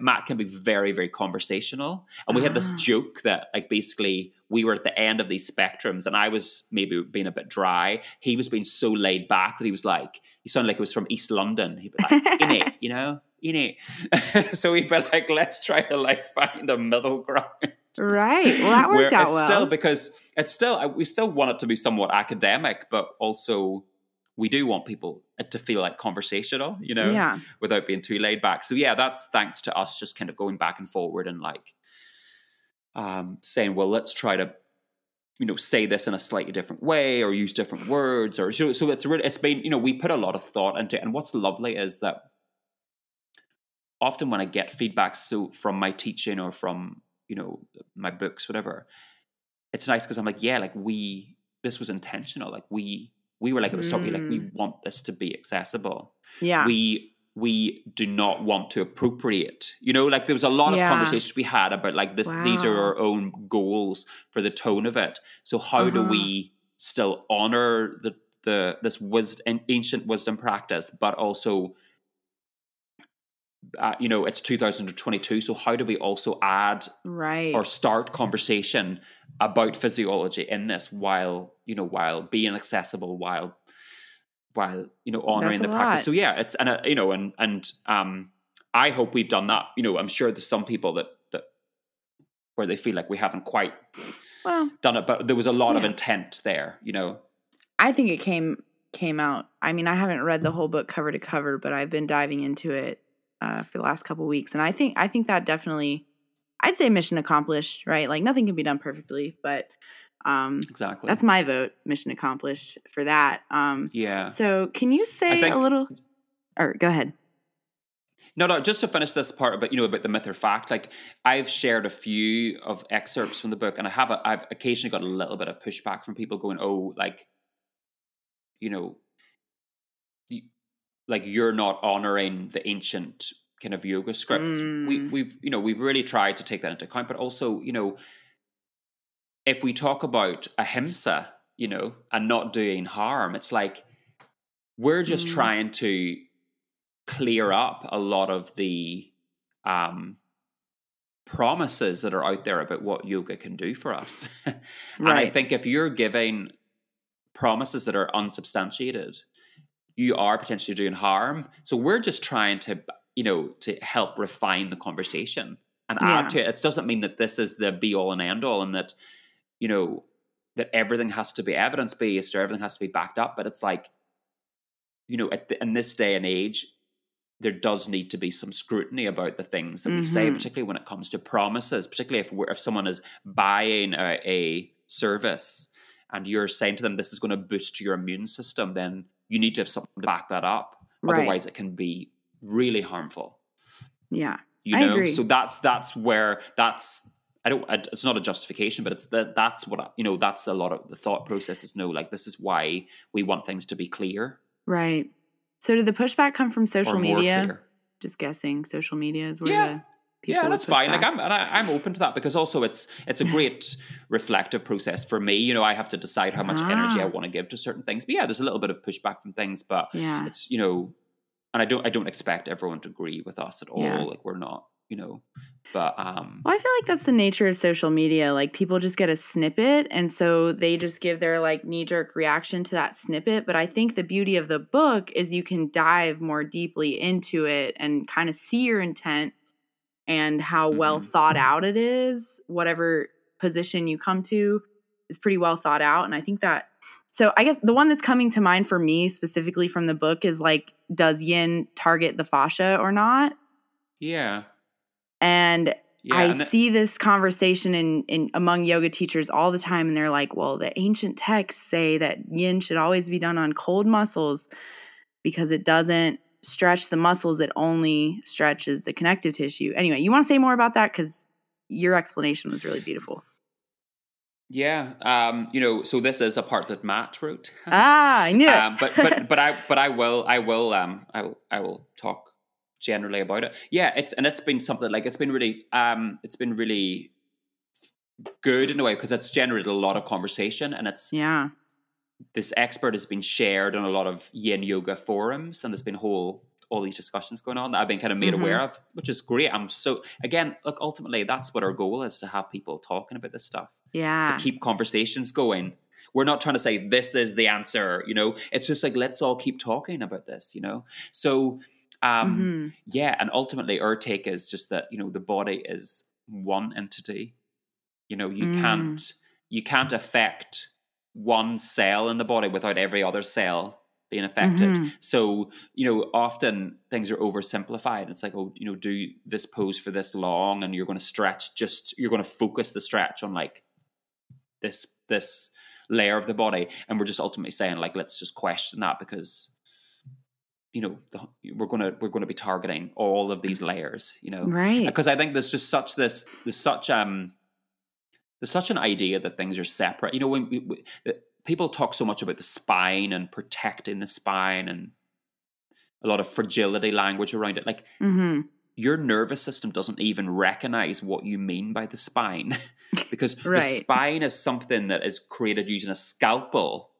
Matt can be very, very conversational. And we had this Ah. joke that like basically we were at the end of these spectrums and I was maybe being a bit dry. He was being so laid back that he was like, he sounded like he was from East London. He'd be like, in it, you know? In it. so we'd be like, let's try to like find a middle ground Right. Well, that where worked out it's well. still because it's still uh, we still want it to be somewhat academic, but also we do want people to feel like conversational, you know, yeah. without being too laid back. So yeah, that's thanks to us just kind of going back and forward and like um saying, well, let's try to you know say this in a slightly different way or use different words or so so it's really it's been you know we put a lot of thought into it and what's lovely is that often when I get feedback so from my teaching or from you know my books whatever it's nice because I'm like yeah like we this was intentional like we we were like at the start we like we want this to be accessible Yeah. we we do not want to appropriate you know like there was a lot Yeah. of conversations we had about like this these are our own goals for the tone of it so how do Uh-huh. we still honor the the this wisdom ancient wisdom practice but also uh, you know it's 2022 so how do we also add right. or start conversation about physiology in this while you know while being accessible while while you know honoring the a practice? so yeah it's and uh, you know and and um i hope we've done that. You know i'm sure there's some people that that where they feel like we haven't quite well, done it but there was a lot of intent there you know? I think it came came out. I mean, I haven't read the whole book cover to cover, but I've been diving into it uh, for the last couple weeks, and I think I think that definitely, I'd say mission accomplished. Right? Like nothing can be done perfectly, but um, exactly that's my vote. Mission accomplished for that. Um, yeah so can you say think- a little? Or go ahead. No, no, just to finish this part about, you know, about the myth or fact, like I've shared a few of excerpts from the book and I have, a, I've occasionally got a little bit of pushback from people going, oh, like, you know, like you're not honoring the ancient kind of yoga scripts. We, Mm. we've, you know, we've really tried to take that into account, but also, you know, if we talk about ahimsa, you know, and not doing harm, it's like we're just Mm. trying to clear up a lot of the um, promises that are out there about what yoga can do for us. and I think if you're giving promises that are unsubstantiated, you are potentially doing harm. So we're just trying to, you know, to help refine the conversation and Yeah. add to it. It doesn't mean that this is the be all and end all and that, you know, that everything has to be evidence based or everything has to be backed up. But it's like, you know, at the, in this day and age, there does need to be some scrutiny about the things that we say, Mhm. particularly when it comes to promises, particularly if we're, if someone is buying a, a service and you're saying to them this is going to boost your immune system, then you need to have something to back that up. Right. Otherwise, it can be really harmful. Yeah. You I know, agree. so that's that's where that's I don't. It's not a justification, but it's that that's what I, you know. That's a lot of the thought process is no, like this is why we want things to be clear Right. So did the pushback come from social media? clear. Just guessing. Social media is where Yeah. the Yeah, that's fine. Like. I'm, and I, I'm open to that because also it's it's a great reflective process for me. You know, I have to decide how much energy I Ah. want to give to certain things. But yeah, there's a little bit of pushback from things, but Yeah. it's you know, and I don't I don't expect everyone to agree with us at all. Yeah. Like we're not, you know, but um, Well, I feel like that's the nature of social media. Like people just get a snippet and so they just give their like knee jerk reaction to that snippet. But I think the beauty of the book is you can dive more deeply into it and kind of see your intent and how well Mhm. thought out it is. Whatever position you come to is pretty well thought out. And I think that so I guess the one that's coming to mind for me specifically from the book is like, does yin target the fascia or not? yeah, And yeah, I and th- see this conversation in, in among yoga teachers all the time, and they're like, "Well, the ancient texts say that yin should always be done on cold muscles because it doesn't stretch the muscles; it only stretches the connective tissue." Anyway, you want to say more about that because your explanation was really beautiful. yeah. Um, you know, so this is a part that Matt wrote. ah, I knew um, but but but I but I will I will um I will I will talk generally about it. Yeah, it's and it's been something like it's been really um it's been really good in a way because it's generated a lot of conversation and it's yeah, this expert has been shared on a lot of yin yoga forums and there's been whole all these discussions going on that I've been kind of made Mhm. aware of, which is great. I'm so again, look, ultimately that's what our goal is to have people talking about this stuff yeah, to keep conversations going. We're not trying to say this is the answer, you know. It's just like let's all keep talking about this, you know. So um Mhm. yeah, and ultimately our take is just that, you know, the body is one entity. You know, you Mm. can't you can't affect one cell in the body without every other cell being affected. Mhm. So, you know, often things are oversimplified. It's like, oh, you know, do this pose for this long and you're going to stretch just you're going to focus the stretch on like this this layer of the body and we're just ultimately saying like let's just question that because you know the, we're going to we're going to be targeting all of these layers you know right, because i think there's just such this there's such um there's such an idea that things are separate. You know when we, we, people talk so much about the spine and protecting the spine and a lot of fragility language around it. Like hmm your nervous system doesn't even recognize what you mean by the spine because the spine is something that is created using a scalpel.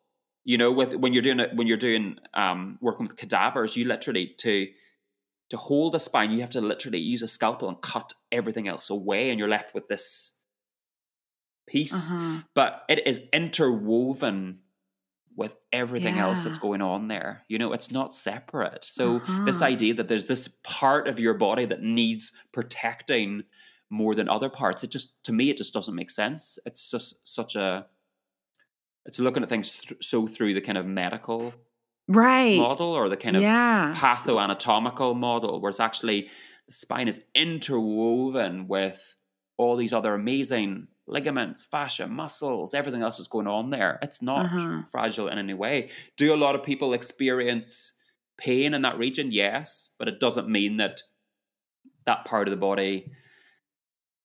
You know with when you're doing it when you're doing um working with cadavers you literally to to hold a spine you have to literally use a scalpel and cut everything else away and you're left with this piece uh-huh. but it is interwoven with everything else that's going on there. You know, it's not separate. So this Uh-huh. idea that there's this part of your body that needs protecting more than other parts, it just to me it just doesn't make sense. It's just such a it's looking at things th- so through the kind of medical right, model or the kind of yeah. patho-anatomical model, whereas actually the spine is interwoven with all these other amazing ligaments, fascia, muscles, everything else that's going on there. It's not Uh-huh. fragile in any way. Do a lot of people experience pain in that region? Yes, but it doesn't mean that that part of the body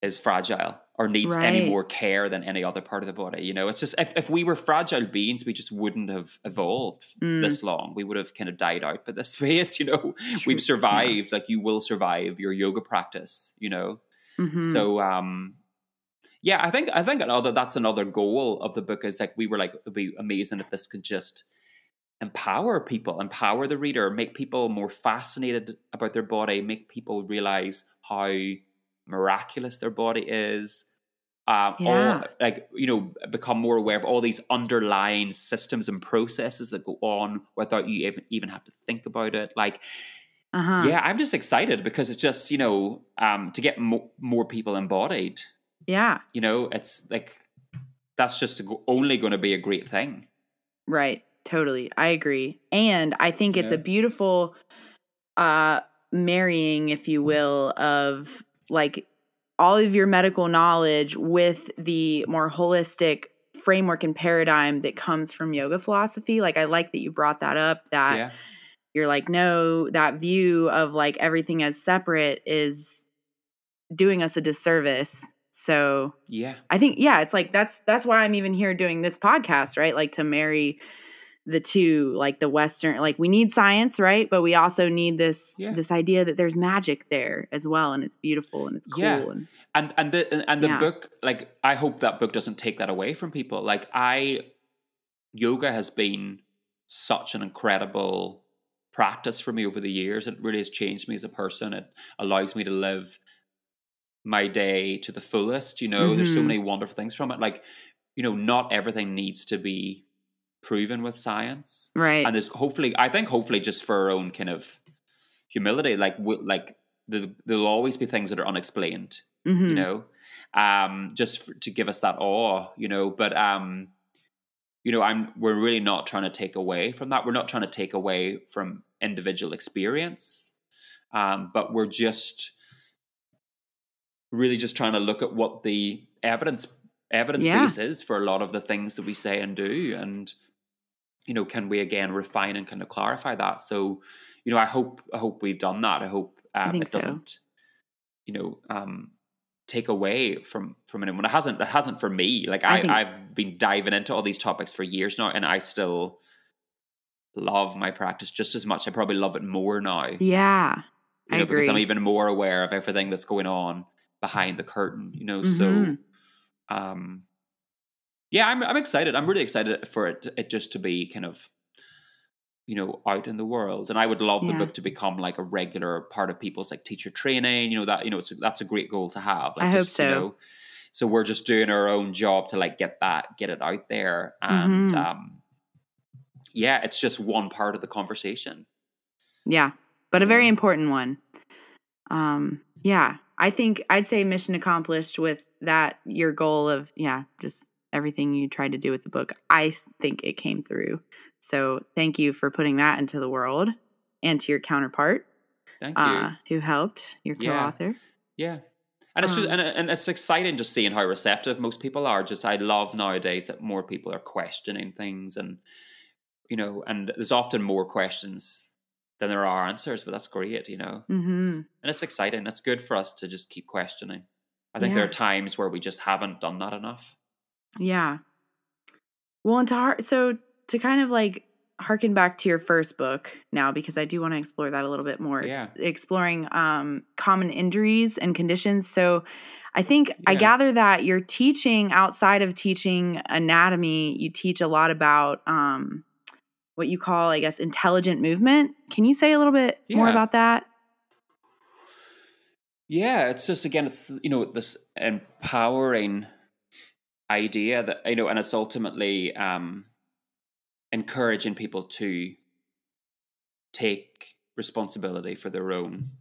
is fragile or needs any more care than any other part of the body. You know, it's just if, if we were fragile beings, we just wouldn't have evolved Mm. this long. We would have kind of died out. But this phase, you know, True. we've survived. Like you will survive your yoga practice. You know, Mhm. so um, yeah, I think I think another that's another goal of the book is like we were like it'd be amazing if this could just empower people, empower the reader, make people more fascinated about their body, make people realize how miraculous their body is. Um, Yeah. all, like you know, become more aware of all these underlying systems and processes that go on without you even even have to think about it. Like, uh-huh. yeah, I'm just excited because it's just you know um, to get mo- more people embodied. Yeah, You know, it's like that's just only going to be a great thing. Right. Totally. I agree. And I think it's Yeah. a beautiful uh marrying, if you will, of like all of your medical knowledge with the more holistic framework and paradigm that comes from yoga philosophy. Like I like that you brought that up that yeah. you're like no that view of like everything as separate is doing us a disservice. So Yeah. I think yeah, it's like that's that's why I'm even here doing this podcast, right? Like to marry the two, like the western like we need science, right? But we also need this Yeah. this idea that there's magic there as well and it's beautiful and it's cool Yeah. and and and the and the Yeah. book like i hope that book doesn't take that away from people like i yoga has been such an incredible practice for me over the years it really has changed me as a person it allows me to live my day to the fullest you know? There's so Mhm. many wonderful things from it. Like you know not everything needs to be proven with science. Right. and there's hopefully i think hopefully just for our own kind of humility like we, like the, there'll always be things that are unexplained Mhm. you know? Um just f to give us that awe you know? But um you know i'm we're really not trying to take away from that. We're not trying to take away from individual experience. Um but we're just really just trying to look at what the evidence evidence Yeah. base is for a lot of the things that we say and do and you know can we again refine and kind of clarify that? So you know i hope i hope we've done that. I hope um, think it so. doesn't you know um take away from from anyone. It hasn't it hasn't for me. Like I i, think- i've been diving into all these topics for years now and i still love my practice just as much. I probably love it more now. You yeah. I know because i'm even more aware of everything that's going on behind the curtain you know Mhm. so um yeah i'm i'm excited i'm really excited for it it just to be kind of you know out in the world and i would love the book to become like a regular part of people's like teacher training you know that you know it's that's a great goal to have like I hope just you so. know so we're just doing our own job to like get that get it out there and Mhm. um yeah it's just one part of the conversation Yeah, but a very important one. Um, yeah, I think I'd say mission accomplished with that. Your goal of yeah, just everything you tried to do with the book. I think it came through. So thank you for putting that into the world, and to your counterpart thank you uh, who helped your co-author. Yeah. And it's just Um, and, and it's exciting just seeing how receptive most people are. Just I love nowadays that more people are questioning things and you know, and there's often more questions than there are answers, but that's great, you know. hmm And it's exciting. It's good for us to just keep questioning. I think there are times where we just haven't done that enough. Yeah. Well, and to har- so to kind of like harken back to your first book now because I do want to explore that a little bit more. Yeah. It's exploring um, common injuries and conditions. So I think I gather that you're teaching outside of teaching anatomy, you teach a lot about um, what you call, I guess, intelligent movement. Can you say a little bit more about that? Yeah, it's just again, it's you know this empowering idea that you know, and it's ultimately um, encouraging people to take responsibility for their own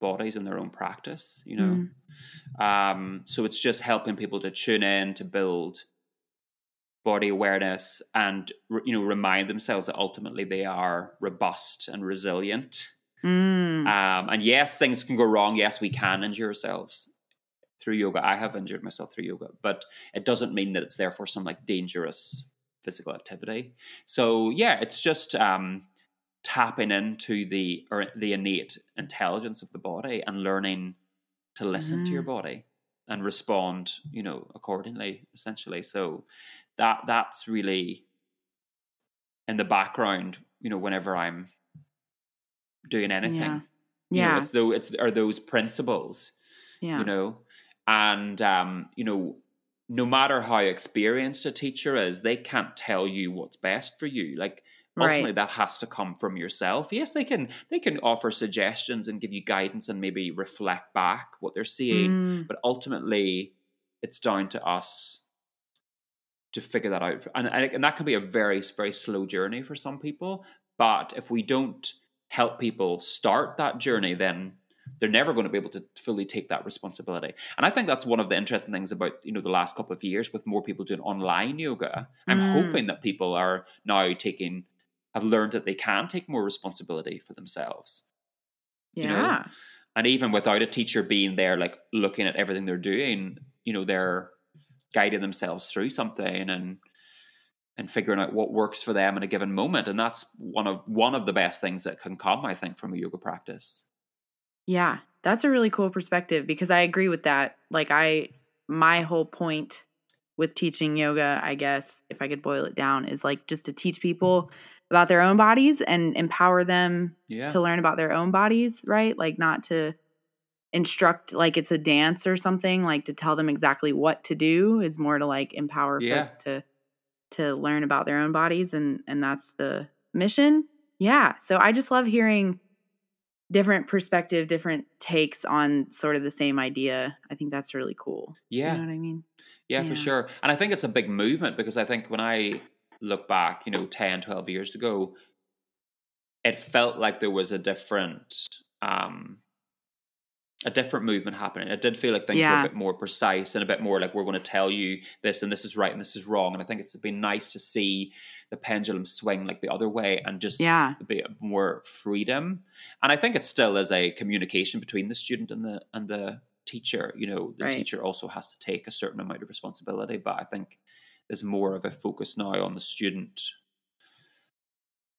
bodies and their own practice. You know, um, so it's just helping people to tune in to build body awareness and you know remind themselves that ultimately they are robust and resilient Mm. um, and yes, things can go wrong. Yes, we can injure ourselves through yoga. I have injured myself through yoga, but it doesn't mean that it's therefore some like dangerous physical activity. So yeah, it's just um, tapping into the or the innate intelligence of the body and learning to listen to your body and respond, you know, accordingly. Essentially, so that that's really in the background. You know, whenever I'm doing anything. Yeah. You know, Yeah. it's though it's are those principles, yeah. you know, and um, you know, no matter how experienced a teacher is, they can't tell you what's best for you. Like ultimately, Right. that has to come from yourself. Yes, they can they can offer suggestions and give you guidance and maybe reflect back what they're seeing, Mm. but ultimately, it's down to us to figure that out, and and, that can be a very very slow journey for some people. But if we don't help people start that journey, then they're never going to be able to fully take that responsibility. And I think that's one of the interesting things about you know the last couple of years with more people doing online yoga. I'm Mm. hoping that people are now taking have learned that they can take more responsibility for themselves. Yeah. you know, And even without a teacher being there, like looking at everything they're doing, you know, they're guiding themselves through something and and figuring out what works for them in a given moment and that's one of one of the best things that can come i think from a yoga practice Yeah, that's a really cool perspective because I agree with that. Like I my whole point with teaching yoga, I guess, if I could boil it down, is like just to teach hmm. people about their own bodies and empower them yeah to learn about their own bodies, right? Like not to instruct like it's a dance or something, like to tell them exactly what to do is more to like empower Yeah. folks to to learn about their own bodies and and that's the mission. Yeah. So I just love hearing different perspective, different takes on sort of the same idea. I think that's really cool. yeah You know what I mean? Yeah, for sure. And I think it's a big movement because I think when I look back, you know, 10, 12 years ago, it felt like there was a different um a different movement happening. It did feel like things were a bit more precise and a bit more like we're going to tell you this and this is right and this is wrong. And I think it's been nice to see the pendulum swing like the other way and just Yeah. a bit more freedom. And I think it still is a communication between the student and the and the teacher. You know, the Right. teacher also has to take a certain amount of responsibility, but I think there's more of a focus now on the student,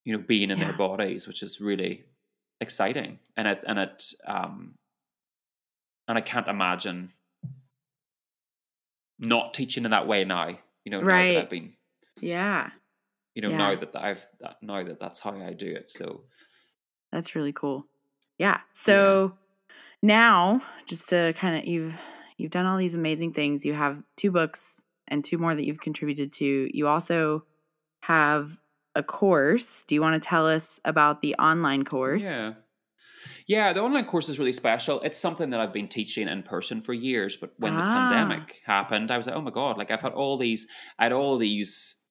you know, being in their bodies, which is really exciting. And it and it um and I can't imagine not teaching in that way now. You know, now Right. that I've been Yeah. you know Yeah. now that I've that now that that's how I do it. So That's really cool. Yeah. So now, just to kind of you've you've done all these amazing things. You have two books and two more that you've contributed to. You also have a course. Do you want to tell us about the online course? Yeah. Yeah, the online course is really special. It's something that I've been teaching in person for years, but when Ah. the pandemic happened, I was like, oh my God, like I've had all these, I had all these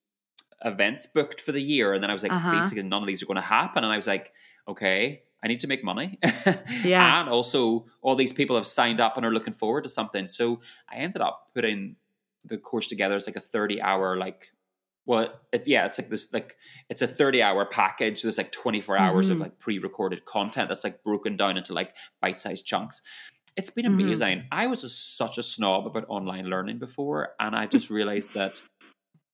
events booked for the year. And then I was like, Uh-huh. basically, none of these are going to happen. And I was like, okay, I need to make money. Yeah. And also, all these people have signed up and are looking forward to something. So I ended up putting the course together as like a 30 hour, like, well, it's yeah, it's like this, like, it's a 30 hour package. There's like 24 hours of Mhm. like pre recorded content that's like broken down into like bite sized chunks. It's been Mhm. amazing. I was a, such a snob about online learning before, and I've just realized that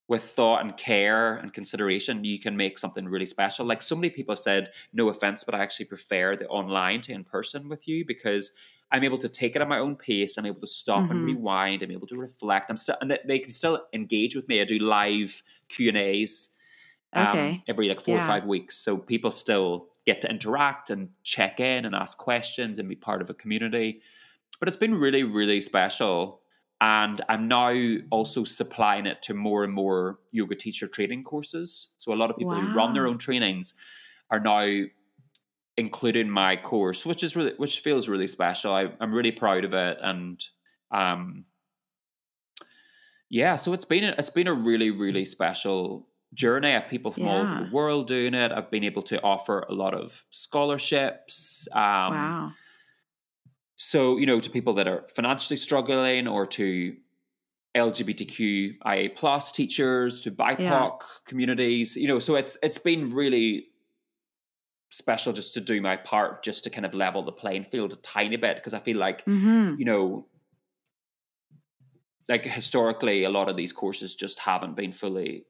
with thought and care and consideration, you can make something really special. Like so many people said, no offense, but I actually prefer the online to in person with you because I'm able to take it at my own pace. I'm able to stop and Mhm. rewind. I'm able to reflect. I'm still, and they- they can still engage with me. I do live Q and A's Okay. every like four or five weeks, so people still get to interact and check in and ask questions and be part of a community. But it's been really, really special. And I'm now also supplying it to more and more yoga teacher training courses. So a lot of people who run their own trainings are now including my course, which is really which feels really special. I, I'm really proud of it, and um, yeah. So it's been a, it's been a really really special journey. I have people from all over the world doing it. I've been able to offer a lot of scholarships. Um, wow. So, you know, to people that are financially struggling or to LGBTQIA plus teachers, to BIPOC Yeah. communities, you know, so it's it's been really special just to do my part, just to kind of level the playing field a tiny bit, because I feel like, hmm you know, like historically a lot of these courses just haven't been fully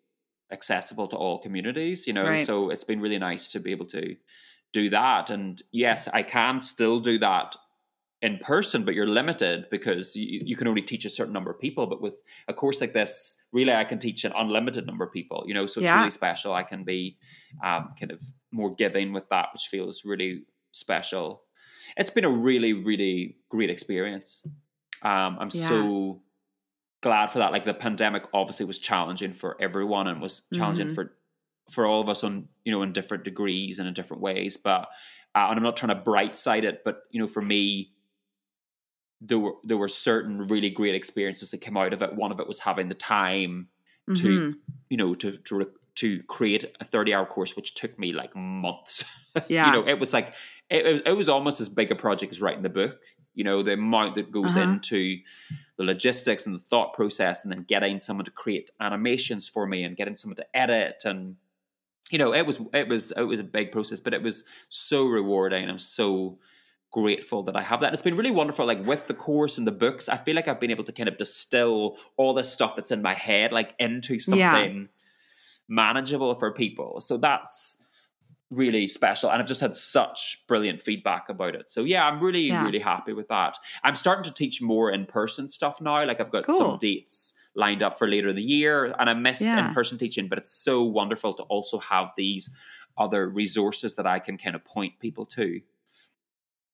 accessible to all communities, you know. Right. So it's been really nice to be able to do that. And yes, I can still do that in person, but you're limited because you, you can only teach a certain number of people. But with a course like this, really, I can teach an unlimited number of people, you know, so it's Yeah. really special. I can be um, kind of more giving with that, which feels really special. It's been a really, really great experience. Um, I'm Yeah. so glad for that. Like the pandemic obviously was challenging for everyone and was challenging Mhm. for for all of us on you know in different degrees and in different ways. But uh, and I'm not trying to bright side it, but you know for me, there were there were certain really great experiences that came out of it. One of it was having the time to Mhm. you know to to to create a 30 hour course which took me like months Yeah. you know it was like it, it was it was almost as big a project as writing the book you know the amount that goes Uh-huh. into the logistics and the thought process and then getting someone to create animations for me and getting someone to edit and you know it was it was it was a big process but it was so rewarding i'm so grateful that I have that. And it's been really wonderful, like with the course and the books. I feel like I've been able to kind of distill all this stuff that's in my head, like into something manageable for people. So that's really special and i've just had such brilliant feedback about it so yeah i'm really Yeah. really happy with that i'm starting to teach more in-person stuff now like i've got Cool. some dates lined up for later in the year and i miss Yeah. in-person teaching but it's so wonderful to also have these other resources that i can kind of point people to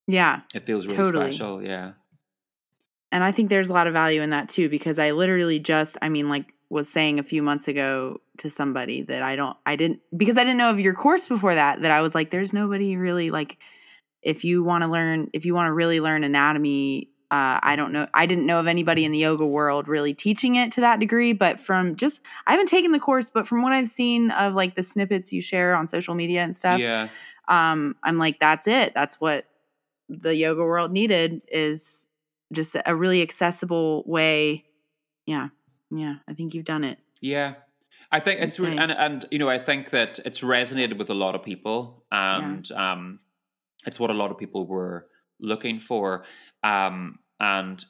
Yeah. it feels really Totally. special yeah And I think there's a lot of value in that too, because I literally just, I mean, like was saying a few months ago to somebody that I don't, I didn't, because I didn't know of your course before that, that I was like, there's nobody really like, if you want to learn, if you want to really learn anatomy, uh, I don't know, I didn't know of anybody in the yoga world really teaching it to that degree, but from just, I haven't taken the course, but from what I've seen of like the snippets you share on social media and stuff, yeah um i'm like that's it that's what the yoga world needed is just a really accessible way. Yeah yeah i think you've done it. Yeah, I think it's re- and and you know I think that it's resonated with a lot of people, and um, it's what a lot of people were looking for, um, and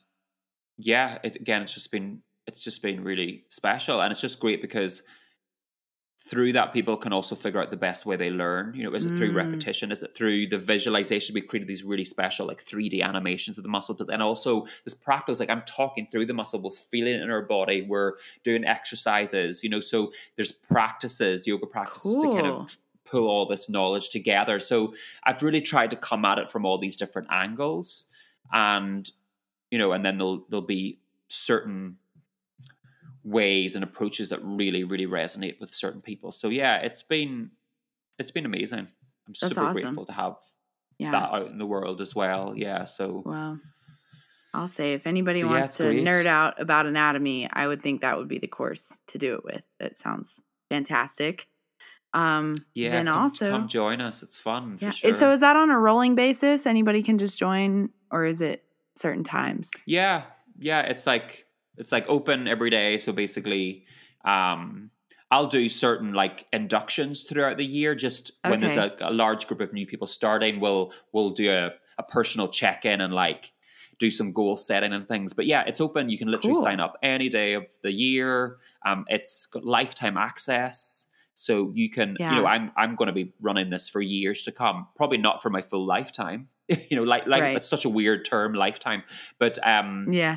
yeah, it, again, it's just been it's just been really special, and it's just great because through that people can also figure out the best way they learn. You know is it through Mm. repetition? Is it through the visualization? We created these really special like 3d animations of the muscle but then also this practice like i'm talking through the muscle we're feeling it in our body. We're doing exercises you know so there's practices yoga practices to kind of pull all this knowledge together. So i've really tried to come at it from all these different angles and you know and then there'll there'll be certain ways and approaches that really really resonate with certain people. So yeah it's been it's been amazing. I'm super awesome. grateful to have yeah. that out in the world as well. Yeah so well i'll say if anybody So, wants it's to great. nerd out about anatomy i would think that would be the course to do it with. That sounds fantastic. Um yeah then come, also come join us. It's fun for yeah sure so is that on a rolling basis? Anybody can just join or is it certain times? Yeah, yeah, it's like it's like open every day. So basically, um, I'll do certain like inductions throughout the year. Just when there's a, a large group of new people starting, we'll we'll do a, a personal check in and like do some goal setting and things. But yeah, it's open. You can literally Cool. sign up any day of the year. Um, it's got lifetime access. So you can, you know, I'm I'm going to be running this for years to come. Probably not for my full lifetime. you know, like like Right. it's such a weird term, lifetime. But um, yeah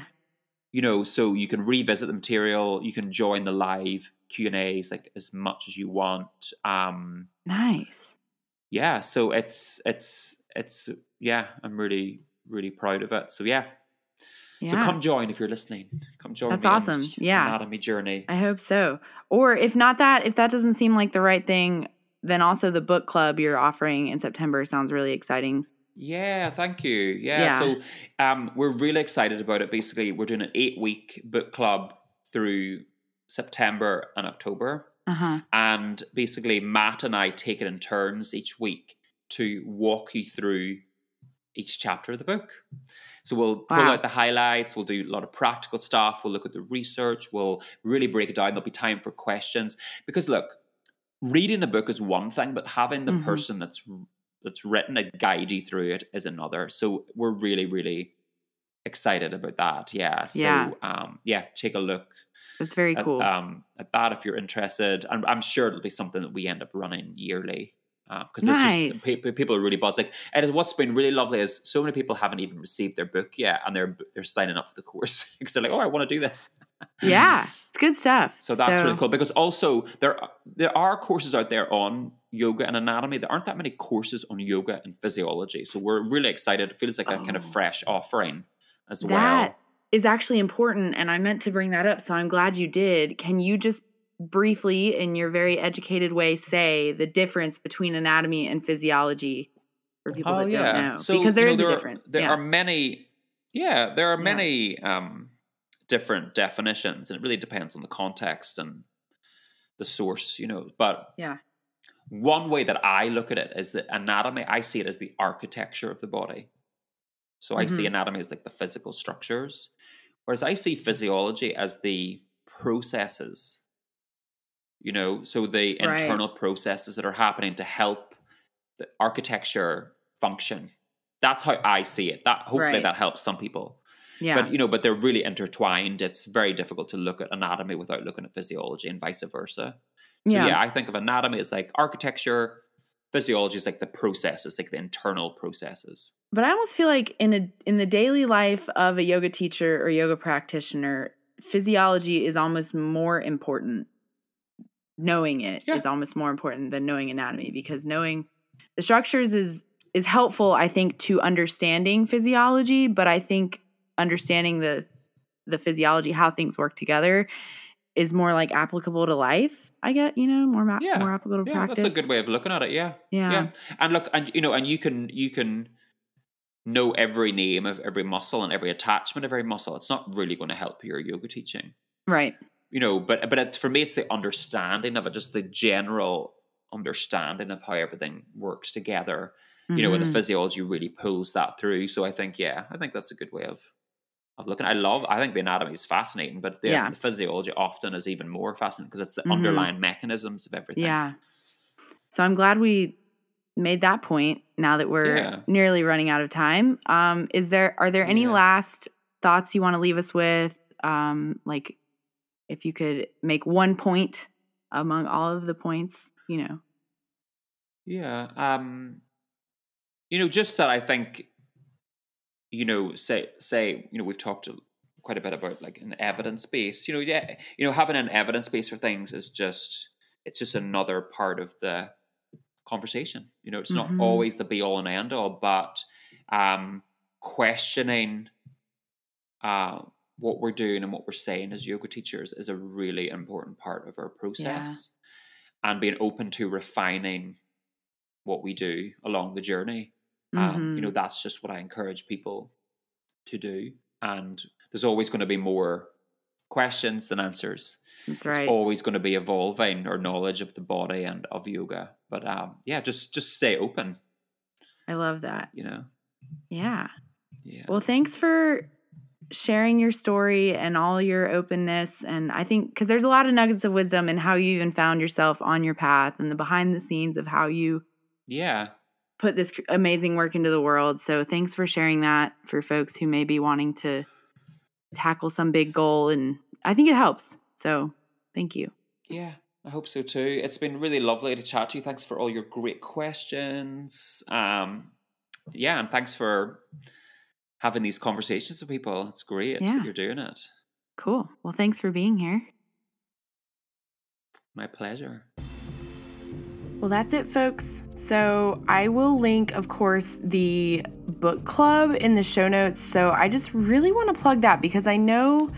you know so you can revisit the material you can join the live q and a's like as much as you want um nice yeah so it's it's it's yeah i'm really really proud of it so yeah, yeah so come join if you're listening come join That's me on this awesome. Yeah. anatomy journey I hope so. Or if not that, if that doesn't seem like the right thing, then also the book club you're offering in September sounds really exciting. Yeah, thank you. Yeah, Yeah. so um, we're really excited about it. Basically, we're doing an eight week book club through September and October. Uh huh. And basically, Matt and I take it in turns each week to walk you through each chapter of the book. So we'll pull Wow. out the highlights, we'll do a lot of practical stuff, we'll look at the research, we'll really break it down. There'll be time for questions. Because look, reading a book is one thing, but having the Mhm. person that's that's written a guide you through it is another. So we're really, really excited about that. Yeah. So Yeah. um yeah, take a look That's very at, cool. um, at that if you're interested. And I'm sure it'll be something that we end up running yearly. Because there's Nice. just pe- pe- people are really buzzed. Like, and what's been really lovely is so many people haven't even received their book yet, and they're they're signing up for the course because they're like, "Oh, I want to do this." yeah, it's good stuff. So that's really cool. Because also there there are courses out there on yoga and anatomy. There aren't that many courses on yoga and physiology. So we're really excited. It feels like a kind of Oh. fresh offering as well. That is actually important, and I meant to bring that up, so I'm glad you did. Can you just briefly, in your very educated way, say the difference between anatomy and physiology for people that don't know? because there Oh, you know, is a there are- difference. there yeah. are many, yeah, there are Yeah. many um, different definitions, and it really depends on the context and the source, you know. But Yeah. One way that I look at it is that anatomy, I see it as the architecture of the body. So I see Mhm. anatomy as like the physical structures, whereas I see physiology as the processes. You know, so the Right. internal processes that are happening to help the architecture function. That's how I see it. That hopefully Right. that helps some people. Yeah. But you know, but they're really intertwined. It's very difficult to look at anatomy without looking at physiology and vice versa. So Yeah. yeah, I think of anatomy as like architecture, physiology is like the processes, like the internal processes. but I almost feel like in a in the daily life of a yoga teacher or yoga practitioner, physiology is almost more important. Knowing it is Yeah. almost more important than knowing anatomy because knowing the structures is is helpful I think to understanding physiology, but I think understanding the the physiology how things work together is more like applicable to life. I get, you know, more ma- Yeah. more applicable Yeah, practice. that's a good way of looking at it. Yeah. Yeah. yeah and look and you know and you can you can know every name of every muscle and every attachment of every muscle it's not really going to help your yoga teaching Right. you know but but it, for me it's the understanding of it just the general understanding of how everything works together you know and the Mhm. physiology really pulls that through so i think yeah i think that's a good way of of looking i love i think the anatomy is fascinating but the, Yeah. the physiology often is even more fascinating because it's the Mhm. underlying mechanisms of everything Yeah. So I'm glad we made that point now that we're Yeah. nearly running out of time. Um is there are there any Yeah. last thoughts you want to leave us with? Um like if you could make one point among all of the points, you know. Yeah. Um you know, just that I think you know, say say, you know, we've talked quite a bit about like an evidence base. You know, yeah, you know, having an evidence base for things is just it's just another part of the conversation. You know, it's Mhm. not always the be all and end all, but um questioning uh what we're doing and what we're saying as yoga teachers is a really important part of our process and being open to refining what we do along the journey um, you know that's just what i encourage people to do and there's always going to be more questions than answers That's it's always going to be evolving our knowledge of the body and of yoga but um, yeah just just stay open I love that. you know Yeah. yeah Well, thanks for sharing your story and all your openness. And I think because there's a lot of nuggets of wisdom in how you even found yourself on your path and the behind the scenes of how you yeah put this amazing work into the world. So thanks for sharing that for folks who may be wanting to tackle some big goal. And I think it helps. So thank you. Yeah, I hope so too. It's been really lovely to chat to you. Thanks for all your great questions. Um, yeah, and thanks for having these conversations with people. It's great Yeah. that you're doing it. Cool. Well, thanks for being here. My pleasure. Well, that's it, folks. So I will link, of course, the book club in the show notes. So I just really want to plug that because I know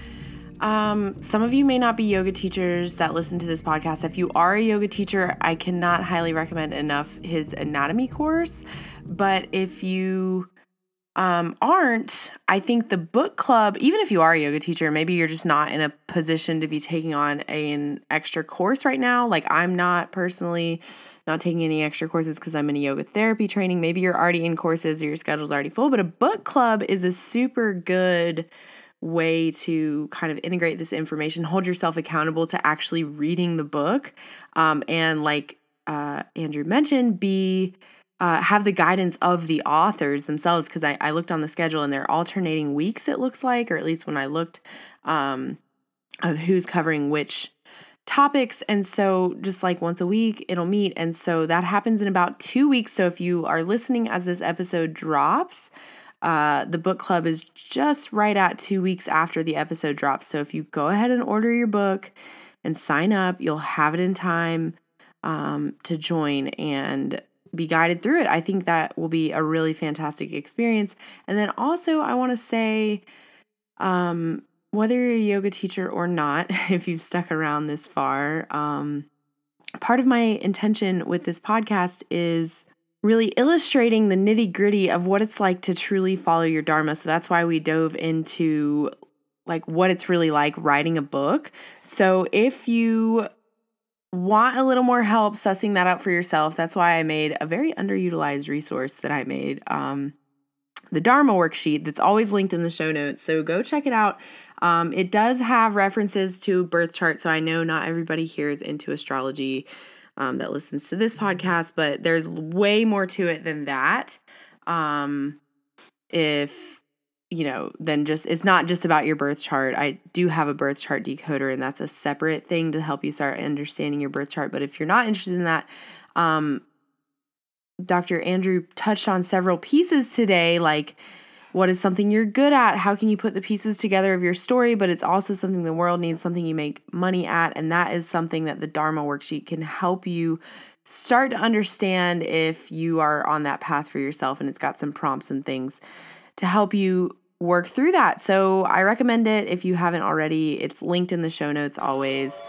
um, some of you may not be yoga teachers that listen to this podcast. If you are a yoga teacher, I cannot highly recommend enough his anatomy course. But if you um, aren't, I think the book club, even if you are a yoga teacher, maybe you're just not in a position to be taking on an extra course right now. Like I'm not personally not taking any extra courses because I'm in a yoga therapy training. Maybe you're already in courses or your schedule's already full, but a book club is a super good way to kind of integrate this information, hold yourself accountable to actually reading the book, um, and like uh, Andrew mentioned, be uh, have the guidance of the authors themselves. Because I, I looked on the schedule and they're alternating weeks. It looks like, or at least when I looked, um, of who's covering which topics. And so, just like once a week, it'll meet. And so that happens in about two weeks. So, if you are listening as this episode drops, uh, the book club is just right at two weeks after the episode drops. So, if you go ahead and order your book and sign up, you'll have it in time um, to join and be guided through it. I think that will be a really fantastic experience. And then also, I want to say, um, whether you're a yoga teacher or not, if you've stuck around this far, um, part of my intention with this podcast is really illustrating the nitty gritty of what it's like to truly follow your Dharma. So that's why we dove into like what it's really like writing a book. So if you want a little more help sussing that out for yourself, that's why I made a very underutilized resource that I made. Um, the Dharma worksheet that's always linked in the show notes. So go check it out. Um, it does have references to birth chart, so I know not everybody here is into astrology um, that listens to this podcast, but there's way more to it than that. Um, if you know, then just it's not just about your birth chart. I do have a birth chart decoder, and that's a separate thing to help you start understanding your birth chart. But if you're not interested in that, um, Dr. Andrew touched on several pieces today, like what is something you're good at? How can you put the pieces together of your story? But it's also something the world needs, something you make money at. And that is something that the Dharma worksheet can help you start to understand if you are on that path for yourself. And it's got some prompts and things to help you work through that. So I recommend it if you haven't already. It's linked in the show notes always.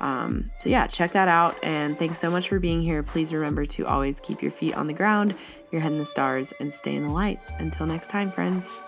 Um, so yeah, check that out. And thanks so much for being here. Please remember to always keep your feet on the ground, your head in the stars, and stay in the light. Until next time, friends.